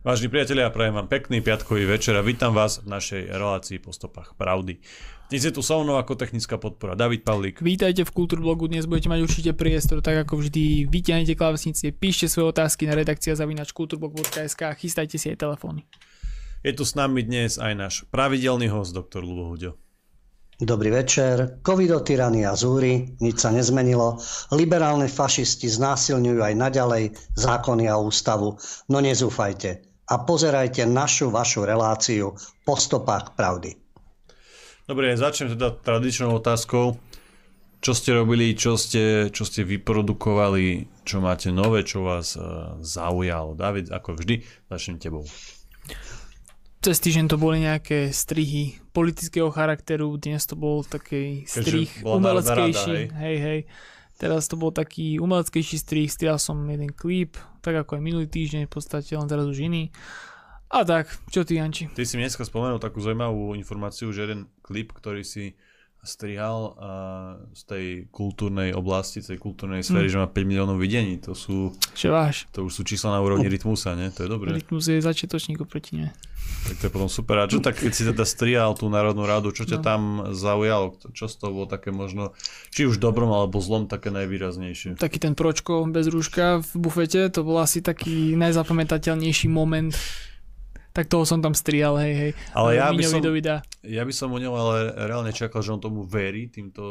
Vážení priatelia, prajem vám pekný piatkový večer a vítam vás v našej relácii po stopách pravdy. Dnes je tu so mnou ako technická podpora David Pavlík. Vítajte v Kultúrblogu, dnes budete mať určite priestor, tak ako vždy, vyťahnete klávesnice, píšte svoje otázky na redakcia zavinač kulturblog.sk a chystajte si aj telefóny. Je tu s nami dnes aj náš pravidelný host, doktor Lubo Huďo. Dobrý večer. Covido, tyrania, zúry, nič sa nezmenilo. Liberálne fašisti znásilňujú aj naďalej zákony a ústavu. No nezúfajte a pozerajte našu vašu reláciu po stopách pravdy. Dobre, začnem teda tradičnou otázkou. Čo ste robili, čo ste, čo ste vyprodukovali, čo máte nové, čo vás uh, zaujalo? David, ako vždy, začnem tebou. Cez týždeň to boli nejaké strihy politického charakteru, dnes to bol taký strih umeleckejší. Hej, hej. Teraz to bol taký umeleckejší strih, strial som jeden klip, tak ako aj minulý týždeň, v podstate len teraz už iný. A tak, čo ty Janči? Ty si dneska spomenul takú zaujímavú informáciu, že jeden klip, ktorý si strihal a z tej kultúrnej oblasti, z tej kultúrnej sféry, hmm. že má 5 miliónov videní. To sú... Čo váš? To už sú čísla na úrovni Rytmusa, nie? To je dobré. Rytmus je začiatočník oproti ne. Tak to je potom super. A čo tak, keď si teda strihal tú Národnú radu, čo ťa no. tam zaujalo? Čo z toho bolo také možno, či už dobrom alebo zlom, také najvýraznejšie? Taký ten pročko bez rúška v bufete, to bol asi taký najzapamätateľnejší moment tak toho som tam strial, hej, hej. Ale ja by, som, ja by som o ňom ale reálne čakal, že on tomu verí, týmto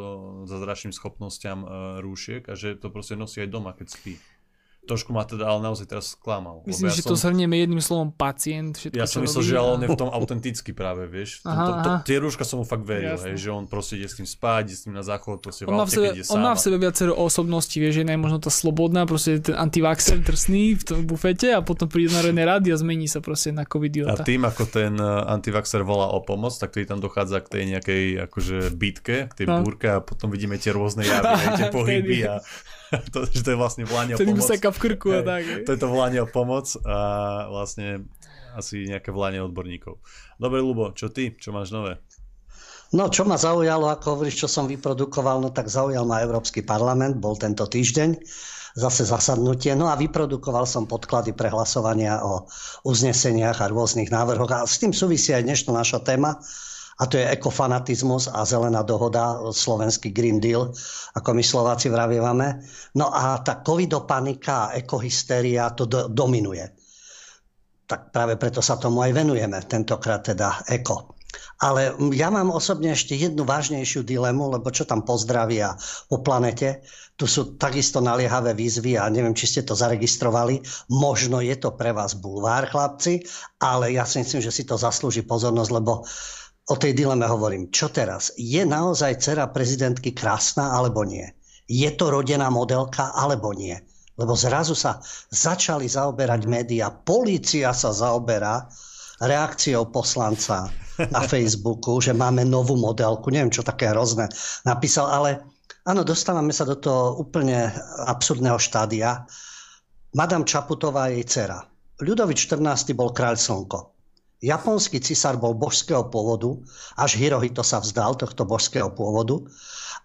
zazračným schopnosťam uh, rúšiek a že to proste nosí aj doma, keď spí trošku ma teda ale naozaj teraz sklamal. Myslím, ja že som... to shrnieme jedným slovom pacient. Všetko, ja som myslel, že ale on je v tom autenticky práve, vieš. Aha, to, to, tie rúška som mu fakt veril, hej, že on proste ide s tým spať, ide s tým na záchod, proste on má v sebe, on má v sebe viacero osobností, vieš, je možno tá slobodná, proste ten antivaxer drsný v tom bufete a potom príde na redné rady a zmení sa proste na covid A tým, ako ten eh, antivaxer volá o pomoc, tak to tam dochádza k tej nejakej akože bitke, k tej no. búrke a potom vidíme tie rôzne javy, tie pohyby a to, že to je vlastne volanie o pomoc. sa v krku a tak. To je to volanie o pomoc a vlastne asi nejaké volanie odborníkov. Dobre, Lubo, čo ty? Čo máš nové? No, čo ma zaujalo, ako hovoríš, čo som vyprodukoval, no tak zaujal ma Európsky parlament, bol tento týždeň, zase zasadnutie, no a vyprodukoval som podklady pre hlasovania o uzneseniach a rôznych návrhoch a s tým súvisí aj dnešná naša téma, a to je ekofanatizmus a zelená dohoda, slovenský Green Deal, ako my Slováci vravievame. No a tá covidopanika a ekohysteria to do, dominuje. Tak práve preto sa tomu aj venujeme, tentokrát teda eko. Ale ja mám osobne ešte jednu vážnejšiu dilemu, lebo čo tam pozdravia po planete, tu sú takisto naliehavé výzvy a neviem, či ste to zaregistrovali. Možno je to pre vás bulvár, chlapci, ale ja si myslím, že si to zaslúži pozornosť, lebo o tej dileme hovorím. Čo teraz? Je naozaj dcera prezidentky krásna alebo nie? Je to rodená modelka alebo nie? Lebo zrazu sa začali zaoberať médiá. Polícia sa zaoberá reakciou poslanca na Facebooku, že máme novú modelku. Neviem, čo také hrozné napísal, ale áno, dostávame sa do toho úplne absurdného štádia. Madame Čaputová je jej dcera. Ľudovič 14. bol kráľ slnko. Japonský cisár bol božského pôvodu, až Hirohito sa vzdal tohto božského pôvodu.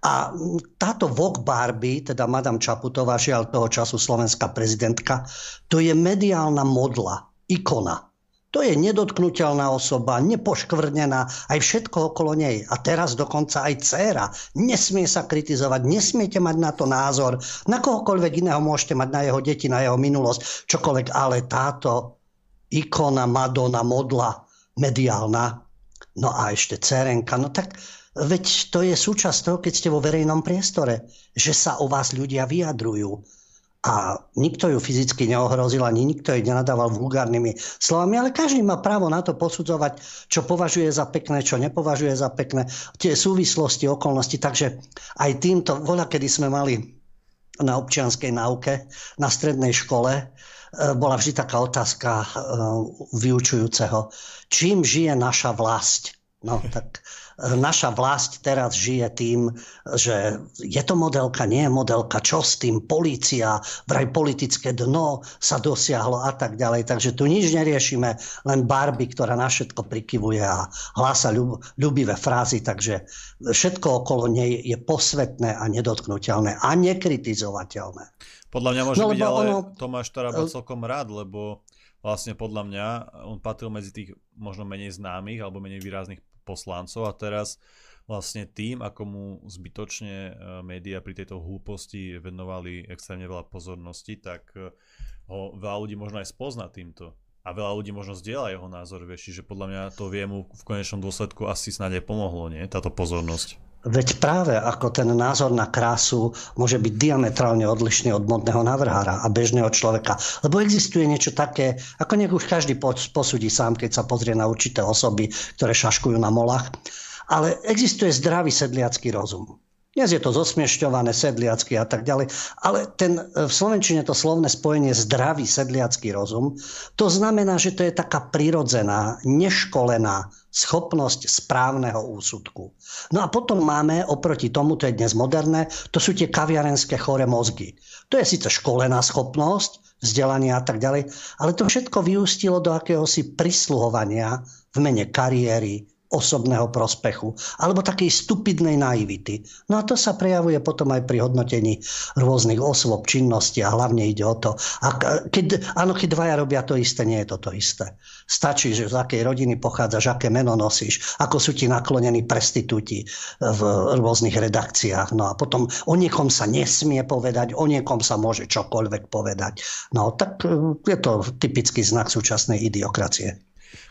A táto Vok Barbie, teda Madame Čaputová, žiaľ toho času slovenská prezidentka, to je mediálna modla, ikona. To je nedotknutelná osoba, nepoškvrnená, aj všetko okolo nej. A teraz dokonca aj dcéra. Nesmie sa kritizovať, nesmiete mať na to názor. Na kohokoľvek iného môžete mať na jeho deti, na jeho minulosť, čokoľvek. Ale táto ikona, Madonna, modla, mediálna, no a ešte cerenka, no tak veď to je súčasť toho, keď ste vo verejnom priestore, že sa o vás ľudia vyjadrujú. A nikto ju fyzicky neohrozil, ani nikto jej nenadával vulgárnymi slovami, ale každý má právo na to posudzovať, čo považuje za pekné, čo nepovažuje za pekné, tie súvislosti, okolnosti. Takže aj týmto, voľa, kedy sme mali na občianskej náuke, na strednej škole, bola vždy taká otázka e, vyučujúceho, čím žije naša vlast? No tak e, naša vlast teraz žije tým, že je to modelka, nie je modelka, čo s tým, policia, vraj politické dno sa dosiahlo a tak ďalej. Takže tu nič neriešime, len Barbie, ktorá na všetko prikyvuje a hlása ľub, ľubivé frázy, takže všetko okolo nej je posvetné a nedotknutelné a nekritizovateľné. Podľa mňa môže no, byť ale ono... Tomáš Taraba celkom rád, lebo vlastne podľa mňa on patril medzi tých možno menej známych alebo menej výrazných poslancov a teraz vlastne tým, ako mu zbytočne e, médiá pri tejto hlúposti venovali extrémne veľa pozornosti, tak e, ho veľa ľudí možno aj spozna týmto. A veľa ľudí možno zdieľa jeho názor, vieš, čiže podľa mňa to vie mu v konečnom dôsledku asi snáď aj pomohlo, nie? Táto pozornosť. Veď práve ako ten názor na krásu môže byť diametrálne odlišný od modného navrhára a bežného človeka. Lebo existuje niečo také, ako nech už každý posúdi sám, keď sa pozrie na určité osoby, ktoré šaškujú na molách. Ale existuje zdravý sedliacký rozum. Dnes je to zosmiešťované, sedliacky a tak ďalej, ale ten, v Slovenčine to slovné spojenie zdravý sedliacký rozum, to znamená, že to je taká prirodzená, neškolená schopnosť správneho úsudku. No a potom máme oproti tomu, to je dnes moderné, to sú tie kaviarenské chore mozgy. To je síce školená schopnosť, vzdelania a tak ďalej, ale to všetko vyústilo do akéhosi prisluhovania v mene kariéry, osobného prospechu alebo takej stupidnej naivity. No a to sa prejavuje potom aj pri hodnotení rôznych osôb, činnosti a hlavne ide o to, ak, keď, áno, keď dvaja robia to isté, nie je to to isté. Stačí, že z akej rodiny pochádzaš, aké meno nosíš, ako sú ti naklonení prestitúti v rôznych redakciách. No a potom o niekom sa nesmie povedať, o niekom sa môže čokoľvek povedať. No tak e, je to typický znak súčasnej idiokracie.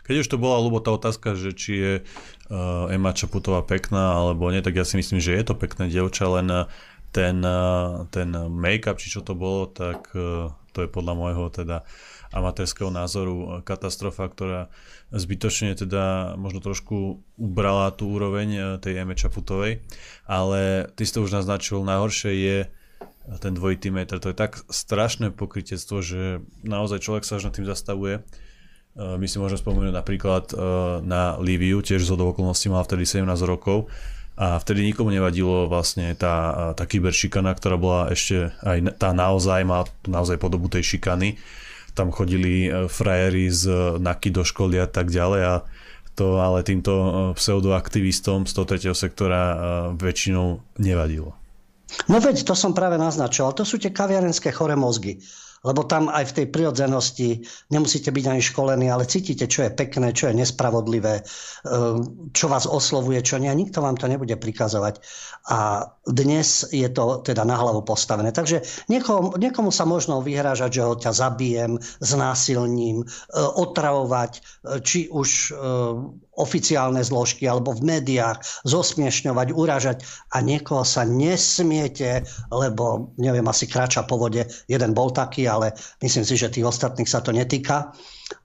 Keď už to bola, ľubo tá otázka, že či je uh, Ema Čaputová pekná alebo nie, tak ja si myslím, že je to pekné dievča, len eh, ten, uh, ten make-up, či čo to bolo, tak to je podľa môjho teda amatérskeho názoru katastrofa, ktorá zbytočne teda možno trošku ubrala tú úroveň tej Eme Čaputovej, ale ty si to už naznačil, najhoršie je ten dvojitý meter. To je tak strašné pokrytectvo, že naozaj človek sa až nad tým zastavuje Eh, my si môžeme spomenúť napríklad eh, na Liviu, tiež z okolností mala vtedy 17 rokov a vtedy nikomu nevadilo vlastne tá, eh, tá kyberšikana, ktorá bola ešte aj tá naozaj, má naozaj podobu tej šikany. Tam chodili frajeri z NAKY do školy a tak ďalej a to ale týmto pseudoaktivistom z toho tretieho sektora väčšinou nevadilo. No veď, to som práve naznačil. To sú tie kaviarenské chore mozgy lebo tam aj v tej prirodzenosti nemusíte byť ani školení, ale cítite, čo je pekné, čo je nespravodlivé, ehm, čo vás oslovuje, čo nie. Nikto vám to nebude prikazovať. A dnes je to teda na hlavu postavené. Takže niekomu, niekomu sa možno vyhrážať, že ho ťa zabijem, znásilním, e, otravovať, e, či už e, oficiálne zložky alebo v médiách, zosmiešňovať, uražať a niekoho sa nesmiete, lebo neviem, asi kráča po vode, jeden bol taký, ale myslím si, že tých ostatných sa to netýka.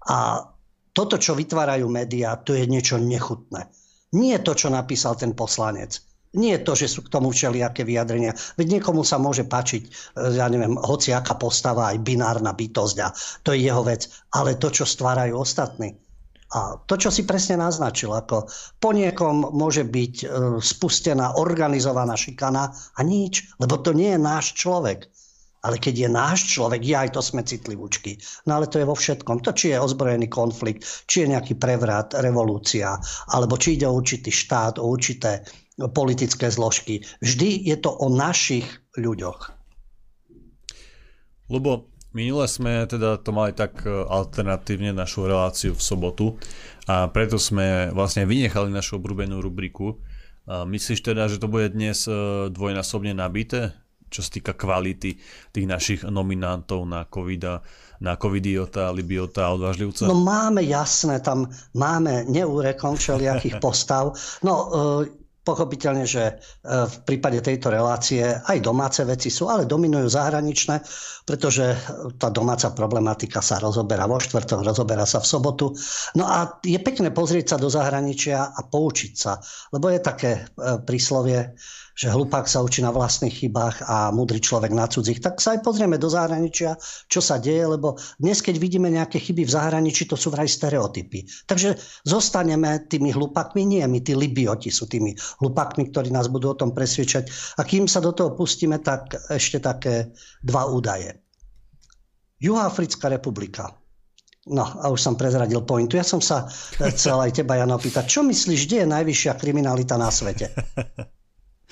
A toto, čo vytvárajú médiá, to je niečo nechutné. Nie to, čo napísal ten poslanec. Nie to, že sú k tomu všelijaké vyjadrenia. Veď niekomu sa môže páčiť, e, ja neviem, hoci aká postava, aj binárna bytosť a to je jeho vec. Ale to, čo stvárajú ostatní, a to, čo si presne naznačil, ako po niekom môže byť e, spustená organizovaná šikana a nič, lebo to nie je náš človek. Ale keď je náš človek, ja aj to sme citlivúčky. No ale to je vo všetkom. To, či je ozbrojený konflikt, či je nejaký prevrat, revolúcia, alebo či ide o určitý štát, o určité politické zložky. Vždy je to o našich ľuďoch. Lubo, Minule sme teda to mali tak e, alternatívne našu reláciu v sobotu a preto sme vlastne vynechali našu obľúbenú rubriku. Myslíš teda, že to bude dnes e, dvojnásobne nabité? čo sa týka kvality tých našich nominantov na COVID, na Covidiota, Libiota a odvážlivca? No máme, jasné, tam máme neúrekom všelijakých postav. No, e, Pochopiteľne, že e, v prípade tejto relácie aj domáce veci sú, ale dominujú zahraničné, pretože tá domáca problematika sa rozoberá vo štvrtok, rozoberá sa v sobotu. No a je pekné pozrieť sa do zahraničia a poučiť sa, lebo je také e, príslovie, že hlupák sa učí na vlastných chybách a múdry človek na cudzích. Tak sa aj pozrieme do zahraničia, čo sa deje, lebo dnes, keď vidíme nejaké chyby v zahraničí, to sú vraj stereotypy. Takže zostaneme tými hlupákmi, nie my, tí libioti sú tými hlupákmi, ktorí nás budú o tom presviečať. A kým sa do toho pustíme, tak ešte také dva údaje. Juhoafrická republika. No a už som prezradil pointu. Ja som sa chcel aj teba, Jano, pýtať, čo myslíš, kde je najvyššia kriminalita na svete?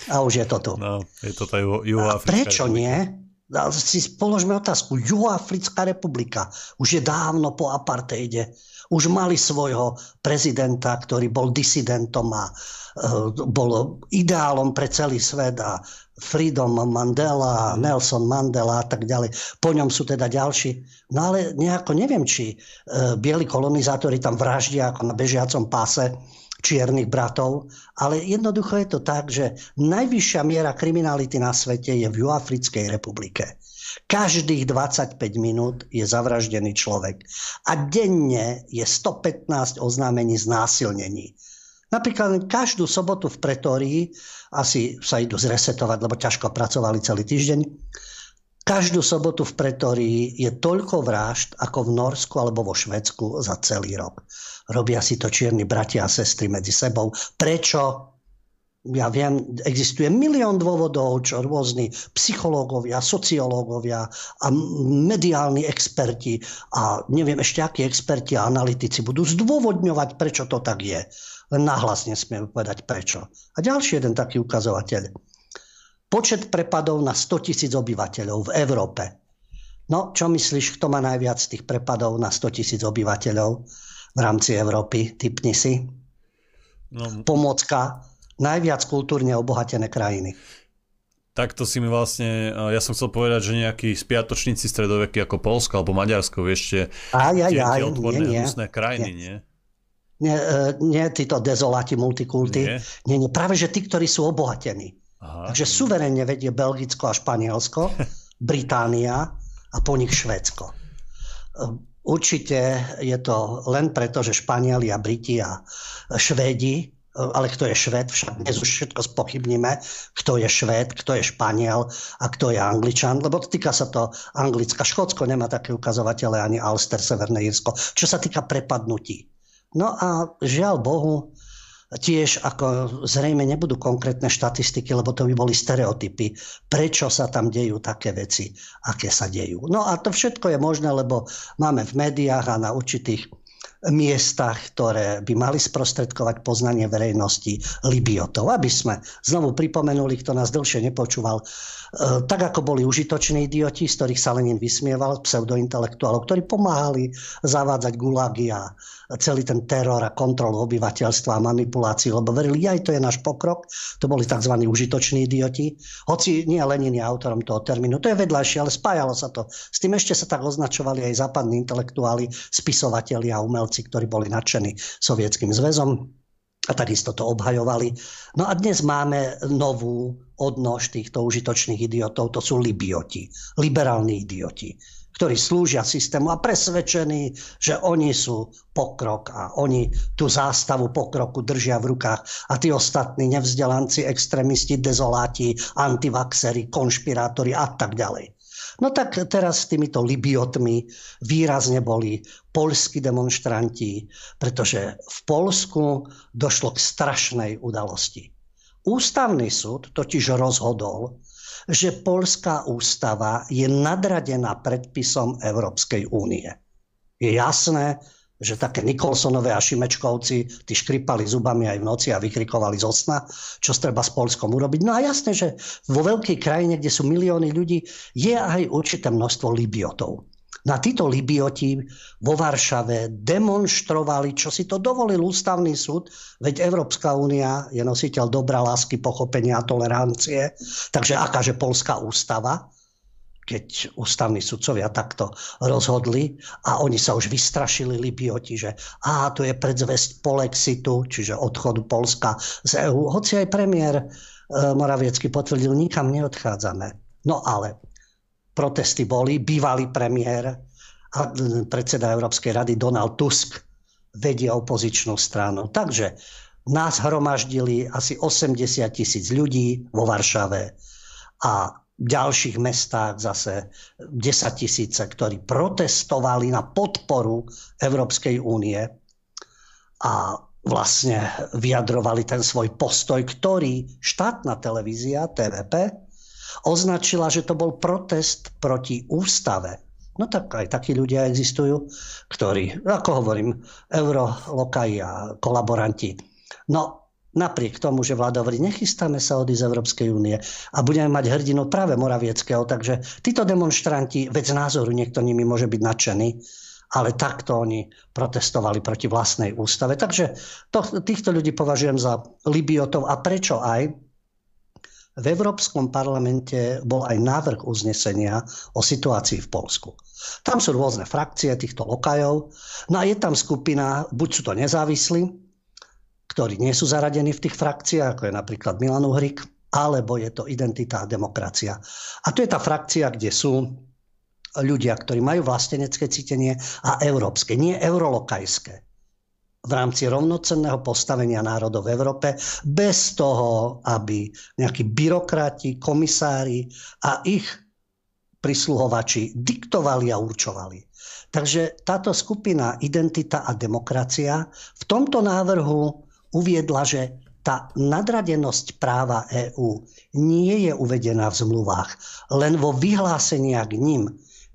A už je to tu. No, je to tá juhoafrická Prečo republika. nie? si položme otázku. Juhoafrická republika už je dávno po apartheide. Už mali svojho prezidenta, ktorý bol disidentom a uh, bol ideálom pre celý svet a Freedom Mandela, Nelson Mandela a tak ďalej. Po ňom sú teda ďalší. No ale nejako neviem, či uh, bieli kolonizátori tam vraždia ako na bežiacom páse čiernych bratov, ale jednoducho je to tak, že najvyššia miera kriminality na svete je v Juafrickej republike. Každých 25 minút je zavraždený človek a denne je 115 oznámení znásilnení. Napríklad každú sobotu v Pretórii, asi sa idú zresetovať, lebo ťažko pracovali celý týždeň, každú sobotu v Pretórii je toľko vražd ako v Norsku alebo vo Švedsku za celý rok. Robia si to čierni bratia a sestry medzi sebou. Prečo? Ja viem, existuje milión dôvodov, čo rôzni psychológovia, sociológovia a mediálni experti a neviem ešte akí experti a analytici budú zdôvodňovať, prečo to tak je. Len nahlas nesmieme povedať prečo. A ďalší jeden taký ukazovateľ. Počet prepadov na 100 tisíc obyvateľov v Európe. No, čo myslíš, kto má najviac tých prepadov na 100 tisíc obyvateľov? v rámci Európy, typni si. No, Pomocka, najviac kultúrne obohatené krajiny. Takto si mi vlastne, ja som chcel povedať, že nejakí spiatočníci stredoveky ako Polsko alebo Maďarsko, ešte aj, aj, aj, tie odborné nie, nie, krajiny, nie? Nie, nie, nie títo dezoláti, multikulty. Nie? nie, nie, práve že tí, ktorí sú obohatení. Aha, Takže suverenne vedie Belgicko a Španielsko, Británia a po nich Švédsko. Určite je to len preto, že Španieli a Briti a Švédi, ale kto je Švéd, však dnes už všetko spochybníme, kto je Švéd, kto je Španiel a kto je Angličan, lebo týka sa to Anglicka. Škótsko nemá také ukazovatele ani Alster, Severné Írsko. Čo sa týka prepadnutí. No a žiaľ Bohu, Tiež ako zrejme nebudú konkrétne štatistiky, lebo to by boli stereotypy, prečo sa tam dejú také veci, aké sa dejú. No a to všetko je možné, lebo máme v médiách a na určitých miestach, ktoré by mali sprostredkovať poznanie verejnosti Libiotov. Aby sme znovu pripomenuli, kto nás dlhšie nepočúval, Eh, tak ako boli užitoční idioti, z ktorých sa Lenin vysmieval, pseudointelektuálov, ktorí pomáhali zavádzať gulagy a celý ten teror a kontrolu obyvateľstva a manipuláciu, lebo verili, aj to je náš pokrok, to boli tzv. užitoční idioti. Hoci nie Lenin je autorom toho termínu, to je vedľajšie, ale spájalo sa to. S tým ešte sa tak označovali aj západní intelektuáli, spisovatelia a umelci, ktorí boli nadšení sovietským zväzom a takisto to obhajovali. No a dnes máme novú odnož týchto užitočných idiotov, to sú libioti, liberálni idioti, ktorí slúžia systému a presvedčení, že oni sú pokrok a oni tú zástavu pokroku držia v rukách a tí ostatní nevzdelanci, extrémisti, dezoláti, antivaxery, konšpirátori a tak ďalej. No tak teraz s týmito libiotmi výrazne boli polskí demonstranti, pretože v Polsku došlo k strašnej udalosti. Ústavný súd totiž rozhodol, že polská ústava je nadradená predpisom Európskej únie. Je jasné, že také Nikolsonové a Šimečkovci, tí škripali zubami aj v noci a vykrikovali zo sna, čo treba s Polskom urobiť. No a jasné, že vo veľkej krajine, kde sú milióny ľudí, je aj určité množstvo Libiotov. Na títo Libioti vo Varšave demonstrovali, čo si to dovolil ústavný súd, veď Európska únia je nositeľ dobra, lásky, pochopenia a tolerancie, takže akáže polská ústava, keď ústavní sudcovia takto rozhodli a oni sa už vystrašili Libioti, že a to je predzvesť Polexitu, čiže odchodu Polska z EÚ. Hoci aj premiér e, Moraviecky potvrdil, nikam neodchádzame. No ale protesty boli, bývalý premiér a predseda Európskej rady Donald Tusk vedie opozičnú stranu. Takže nás hromaždili asi 80 tisíc ľudí vo Varšave a v ďalších mestách zase 10 tisíce, ktorí protestovali na podporu Európskej únie a vlastne vyjadrovali ten svoj postoj, ktorý štátna televízia TVP označila, že to bol protest proti ústave. No tak aj takí ľudia existujú, ktorí, ako hovorím, eurolokaji a kolaboranti. No napriek tomu, že vláda hovorí, nechystáme sa odísť z Európskej únie a budeme mať hrdinu práve Moravieckého. Takže títo demonstranti, veď z názoru niekto nimi môže byť nadšený, ale takto oni protestovali proti vlastnej ústave. Takže to, týchto ľudí považujem za libiotov a prečo aj? V Európskom parlamente bol aj návrh uznesenia o situácii v Polsku. Tam sú rôzne frakcie týchto lokajov. No a je tam skupina, buď sú to nezávislí, ktorí nie sú zaradení v tých frakciách, ako je napríklad Milan Uhrik, alebo je to identita a demokracia. A to je tá frakcia, kde sú ľudia, ktorí majú vlastenecké cítenie a európske, nie eurolokajské v rámci rovnocenného postavenia národov v Európe, bez toho, aby nejakí byrokrati, komisári a ich prisluhovači diktovali a určovali. Takže táto skupina Identita a demokracia v tomto návrhu uviedla, že tá nadradenosť práva EÚ nie je uvedená v zmluvách, len vo vyhlásenia k ním,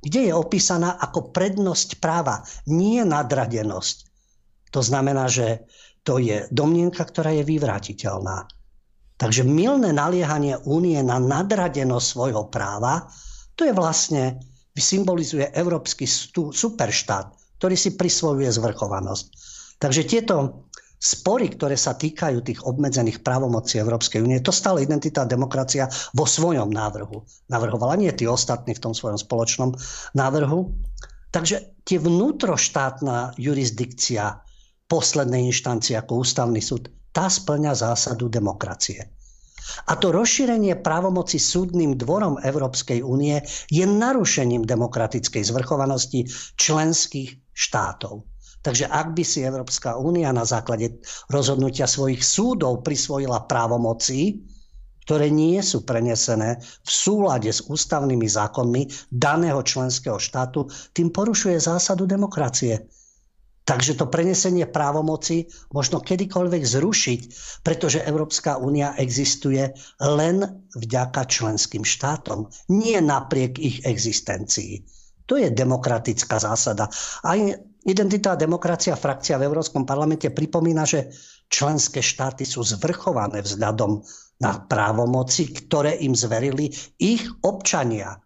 kde je opísaná ako prednosť práva, nie nadradenosť. To znamená, že to je domnienka, ktorá je vyvrátiteľná. Takže milné naliehanie únie na nadradenosť svojho práva, to je vlastne, symbolizuje európsky superštát, ktorý si prisvojuje zvrchovanosť. Takže tieto spory, ktoré sa týkajú tých obmedzených právomocí Európskej únie, to stále identita a demokracia vo svojom návrhu navrhovala, nie tí ostatní v tom svojom spoločnom návrhu. Takže tie vnútroštátna jurisdikcia poslednej inštancie ako ústavný súd, tá splňa zásadu demokracie. A to rozšírenie právomoci súdnym dvorom Európskej únie je narušením demokratickej zvrchovanosti členských štátov. Takže ak by si Európska únia na základe rozhodnutia svojich súdov prisvojila právomoci, ktoré nie sú prenesené v súlade s ústavnými zákonmi daného členského štátu, tým porušuje zásadu demokracie. Takže to prenesenie právomoci možno kedykoľvek zrušiť, pretože Európska únia existuje len vďaka členským štátom, nie napriek ich existencii. To je demokratická zásada. Aj Identita a demokracia frakcia v Európskom parlamente pripomína, že členské štáty sú zvrchované vzhľadom na právomoci, ktoré im zverili ich občania.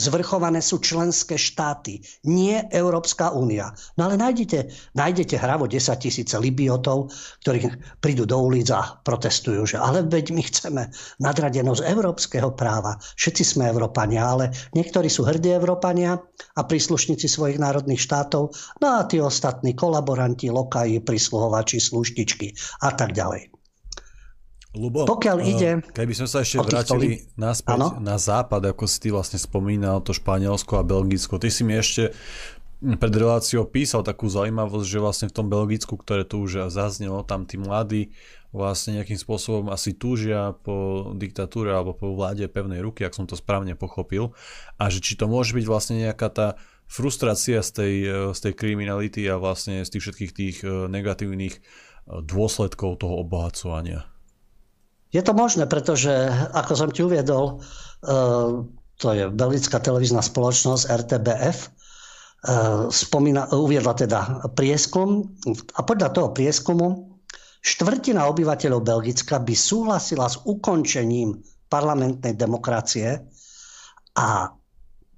Zvrchované sú členské štáty, nie Európska únia. No ale nájdete, nájdete hravo 10 tisíce Libiotov, ktorí prídu do ulic a protestujú, že ale veď my chceme nadradenosť európskeho práva. Všetci sme Európania, ale niektorí sú hrdí Európania a príslušníci svojich národných štátov, no a tí ostatní kolaboranti, lokaji, prísluhovači, sluštičky a tak ďalej. Lubo, Pokiaľ uh, ide... Keby sme sa ešte vrátili naspäť ano? na západ, ako si ty vlastne spomínal, to Španielsko a Belgicko. Ty si mi ešte pred reláciou písal takú zaujímavosť, že vlastne v tom Belgicku, ktoré tu už zaznelo, tam tí mladí vlastne nejakým spôsobom asi túžia po diktatúre alebo po vláde pevnej ruky, ak som to správne pochopil. A že či to môže byť vlastne nejaká tá frustrácia z tej, z tej kriminality a vlastne z tých všetkých tých eh, negatívnych eh, dôsledkov toho obohacovania. Je to možné, pretože, ako som ti uviedol, eh, to je belgická televízna spoločnosť RTBF, eh, spomína, uviedla teda prieskum a podľa toho prieskumu štvrtina obyvateľov Belgicka by súhlasila s ukončením parlamentnej demokracie a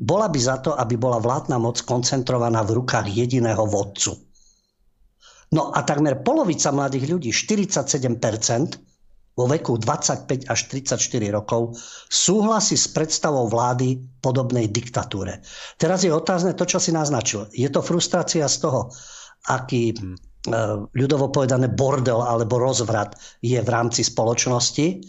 bola by za to, aby bola vládna moc koncentrovaná v rukách jediného vodcu. No a takmer polovica mladých ľudí, 47%, vo veku 25 až 34 rokov súhlasí s predstavou vlády podobnej diktatúre. Teraz je otázne to, čo si naznačil. Je to frustrácia z toho, aký hmm. ľudovo povedané bordel alebo rozvrat je v rámci spoločnosti,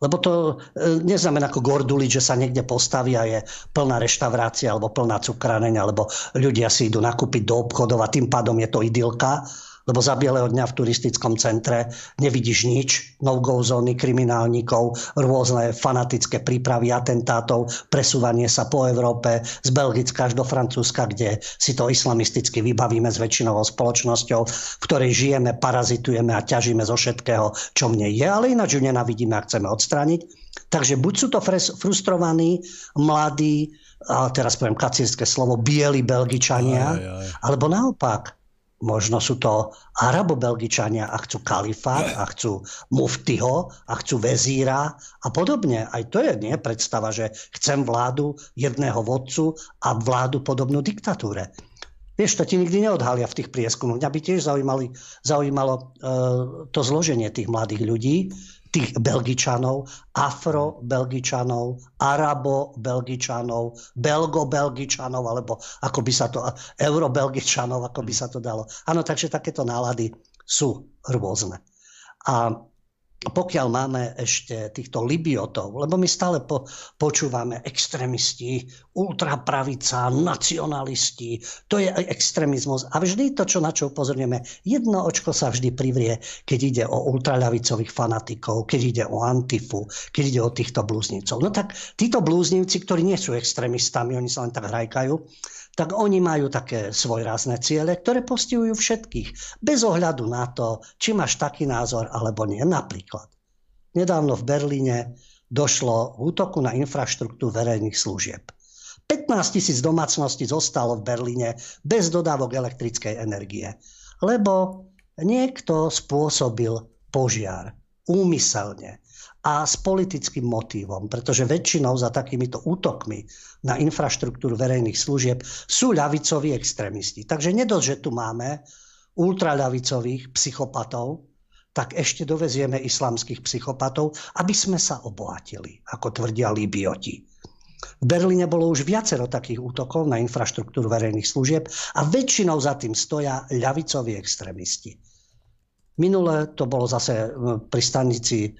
lebo to e, neznamená ako gorduliť, že sa niekde postaví a je plná reštaurácia alebo plná cukraneň, alebo ľudia si idú nakúpiť do obchodov a tým pádom je to idylka lebo za bieleho dňa v turistickom centre nevidíš nič, no-go zóny kriminálnikov, rôzne fanatické prípravy atentátov, presúvanie sa po Európe, z Belgicka až do Francúzska, kde si to islamisticky vybavíme s väčšinovou spoločnosťou, v ktorej žijeme, parazitujeme a ťažíme zo všetkého, čo mne je, ale ináč ju nenavidíme a chceme odstrániť. Takže buď sú to frustrovaní, mladí, a teraz poviem kacírske slovo, bieli Belgičania, aj, aj. alebo naopak, Možno sú to arabo-belgičania a chcú kalifát a chcú muftyho a chcú vezíra a podobne. Aj to je nie predstava, že chcem vládu jedného vodcu a vládu podobnú diktatúre. Vieš, to ti nikdy neodhalia v tých prieskumoch. Mňa by tiež zaujímali, zaujímalo e, to zloženie tých mladých ľudí, tých Belgičanov, Afro-Belgičanov, Arabo-Belgičanov, Belgo-Belgičanov, alebo ako by sa to, Euro-Belgičanov, ako by sa to dalo. Áno, takže takéto nálady sú rôzne. A pokiaľ máme ešte týchto libiotov, lebo my stále po, počúvame extrémisti, ultrapravica, nacionalisti, to je extrémizmus. A vždy to, čo na čo upozorňujeme, jedno očko sa vždy privrie, keď ide o ultraľavicových fanatikov, keď ide o antifu, keď ide o týchto blúznicov. No tak títo blúznivci, ktorí nie sú extrémistami, oni sa len tak hrajkajú, tak oni majú také svojrázne ciele, ktoré postihujú všetkých, bez ohľadu na to, či máš taký názor alebo nie. Napríklad, nedávno v Berlíne došlo v útoku na infraštruktúru verejných služieb. 15 tisíc domácností zostalo v Berlíne bez dodávok elektrickej energie, lebo niekto spôsobil požiar úmyselne a s politickým motívom, pretože väčšinou za takýmito útokmi na infraštruktúru verejných služieb sú ľavicoví extrémisti. Takže nedosť, že tu máme ultraľavicových psychopatov, tak ešte dovezieme islamských psychopatov, aby sme sa obohatili, ako tvrdia Libioti. V Berlíne bolo už viacero takých útokov na infraštruktúru verejných služieb a väčšinou za tým stoja ľavicoví extrémisti. Minule to bolo zase pri stanici e,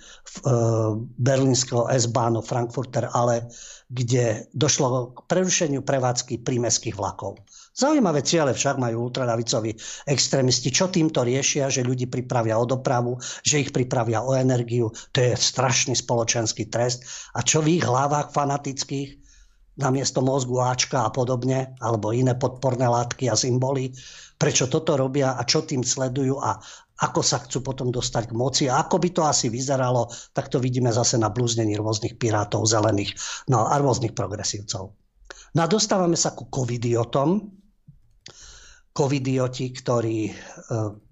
berlínskeho S-Bahnu Frankfurter ale kde došlo k prerušeniu prevádzky prímeských vlakov. Zaujímavé ciele však majú ultralavicoví extrémisti. Čo týmto riešia, že ľudí pripravia o dopravu, že ich pripravia o energiu. To je strašný spoločenský trest. A čo v ich hlavách fanatických namiesto mozgu Ačka a podobne, alebo iné podporné látky a symboly, prečo toto robia a čo tým sledujú a ako sa chcú potom dostať k moci a ako by to asi vyzeralo, tak to vidíme zase na blúznení rôznych pirátov, zelených no, a rôznych progresívcov. No a dostávame sa ku covidiotom, covidioti, ktorí e,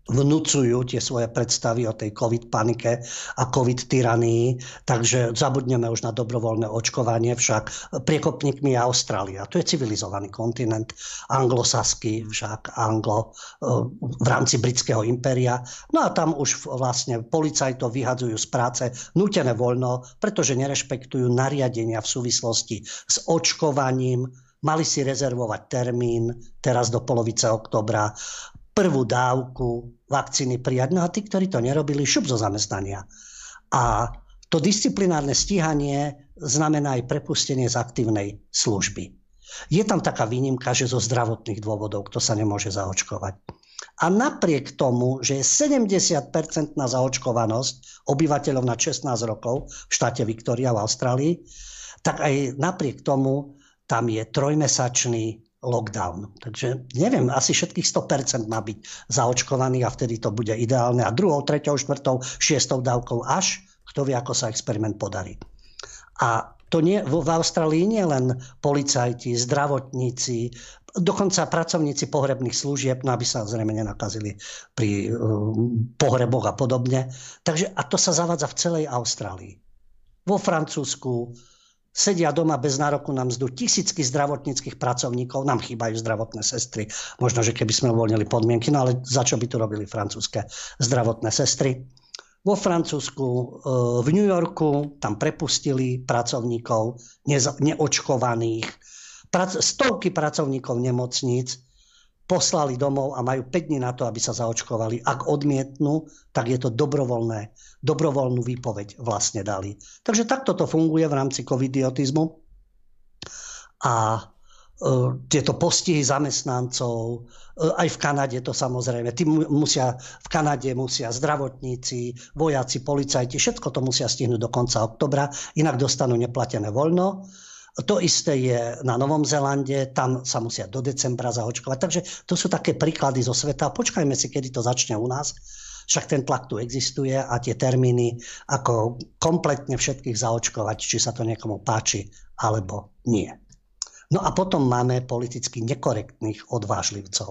vnúcujú tie svoje predstavy o tej covid panike a covid tyranii, takže zabudneme už na dobrovoľné očkovanie, však priekopníkmi je Austrália. To je civilizovaný kontinent, anglosaský však, anglo e, v rámci britského impéria. No a tam už vlastne policajto vyhadzujú z práce nutené voľno, pretože nerešpektujú nariadenia v súvislosti s očkovaním, Mali si rezervovať termín teraz do polovice oktobra, prvú dávku vakcíny prijať. No a tí, ktorí to nerobili, šup zo zamestnania. A to disciplinárne stíhanie znamená aj prepustenie z aktívnej služby. Je tam taká výnimka, že zo zdravotných dôvodov kto sa nemôže zaočkovať. A napriek tomu, že je 70% na zaočkovanosť obyvateľov na 16 rokov v štáte Viktória v Austrálii, tak aj napriek tomu tam je trojmesačný lockdown. Takže neviem, asi všetkých 100% má byť zaočkovaný a vtedy to bude ideálne. A druhou, treťou, štvrtou, šiestou dávkou až, kto vie, ako sa experiment podarí. A to nie, v Austrálii nie len policajti, zdravotníci, dokonca pracovníci pohrebných služieb, no aby sa zrejme nenakazili pri uh, pohreboch a podobne. Takže, a to sa zavádza v celej Austrálii. Vo Francúzsku, sedia doma bez nároku na mzdu. Tisícky zdravotníckých pracovníkov, nám chýbajú zdravotné sestry, možno, že keby sme uvoľnili podmienky, no ale za čo by to robili francúzske zdravotné sestry. Vo Francúzsku, e, v New Yorku, tam prepustili pracovníkov neočkovaných, stovky pracovníkov nemocníc, poslali domov a majú 5 dní na to, aby sa zaočkovali. Ak odmietnú, tak je to dobrovoľné. Dobrovoľnú výpoveď vlastne dali. Takže takto to funguje v rámci covidiotizmu. A e, tieto postihy zamestnancov, e, aj v Kanade to samozrejme, tí musia, v Kanade musia zdravotníci, vojaci, policajti, všetko to musia stihnúť do konca oktobra, inak dostanú neplatené voľno to isté je na Novom Zelande, tam sa musia do decembra zaočkovať. Takže to sú také príklady zo sveta. Počkajme si, kedy to začne u nás. Však ten tlak tu existuje a tie termíny, ako kompletne všetkých zaočkovať, či sa to niekomu páči alebo nie. No a potom máme politicky nekorektných odvážlivcov.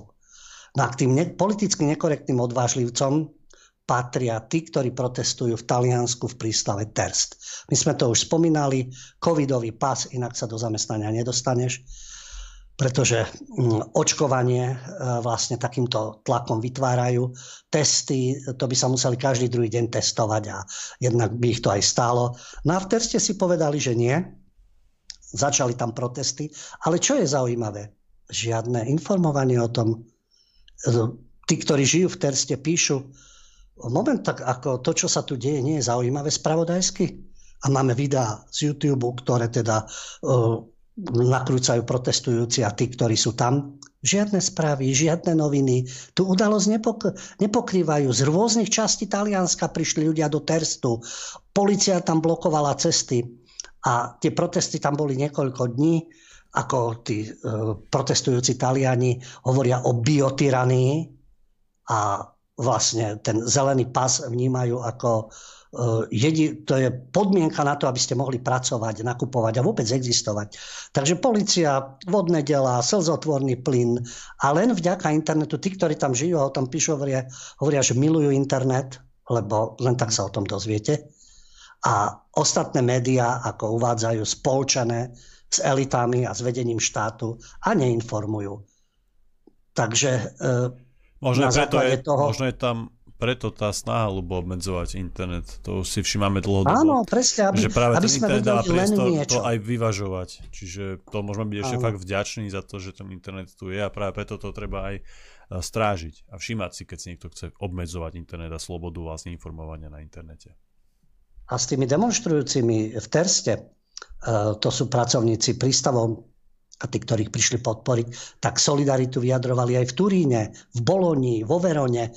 No a k tým ne- politicky nekorektným odvážlivcom patria tí, ktorí protestujú v Taliansku v prístave Terst. My sme to už spomínali, covidový pas, inak sa do zamestnania nedostaneš, pretože mm, očkovanie e, vlastne takýmto tlakom vytvárajú. Testy, to by sa museli každý druhý deň testovať a jednak by ich to aj stálo. No v Terste si povedali, že nie. Začali tam protesty. Ale čo je zaujímavé? Žiadne informovanie o tom. E, tí, ktorí žijú v Terste, píšu, moment tak ako to, čo sa tu deje, nie je zaujímavé spravodajsky. A máme videá z YouTube, ktoré teda uh, nakrúcajú protestujúci a tí, ktorí sú tam. Žiadne správy, žiadne noviny. Tu udalosť nepok- nepokrývajú. Z rôznych častí Talianska prišli ľudia do Terstu. Polícia tam blokovala cesty. A tie protesty tam boli niekoľko dní ako tí e, protestujúci Taliani hovoria o biotyranii a vlastne ten zelený pas vnímajú ako e, to je podmienka na to, aby ste mohli pracovať, nakupovať a vôbec existovať. Takže policia, vodné delá, slzotvorný plyn a len vďaka internetu, tí, ktorí tam žijú a o tom píšu, hovoria, hovoria, že milujú internet, lebo len tak sa o tom dozviete. A ostatné médiá, ako uvádzajú, spolčené s elitami a s vedením štátu a neinformujú. Takže e, Možno, na preto je, toho... možno je tam preto tá snaha ľubo obmedzovať internet. To si všímame dlhodobo. Áno, presne, aby, že práve aby ten internet dáva priestor to aj vyvažovať. Čiže to môžeme byť ešte fakt vďační za to, že ten internet tu je a práve preto to treba aj e, strážiť a všímať si, keď si niekto chce obmedzovať internet a slobodu vlastne informovania na internete. A s tými demonstrujúcimi v Terste, e, to sú pracovníci prístavov a tí, ktorých prišli podporiť, tak solidaritu vyjadrovali aj v Turíne, v Boloni, vo Verone.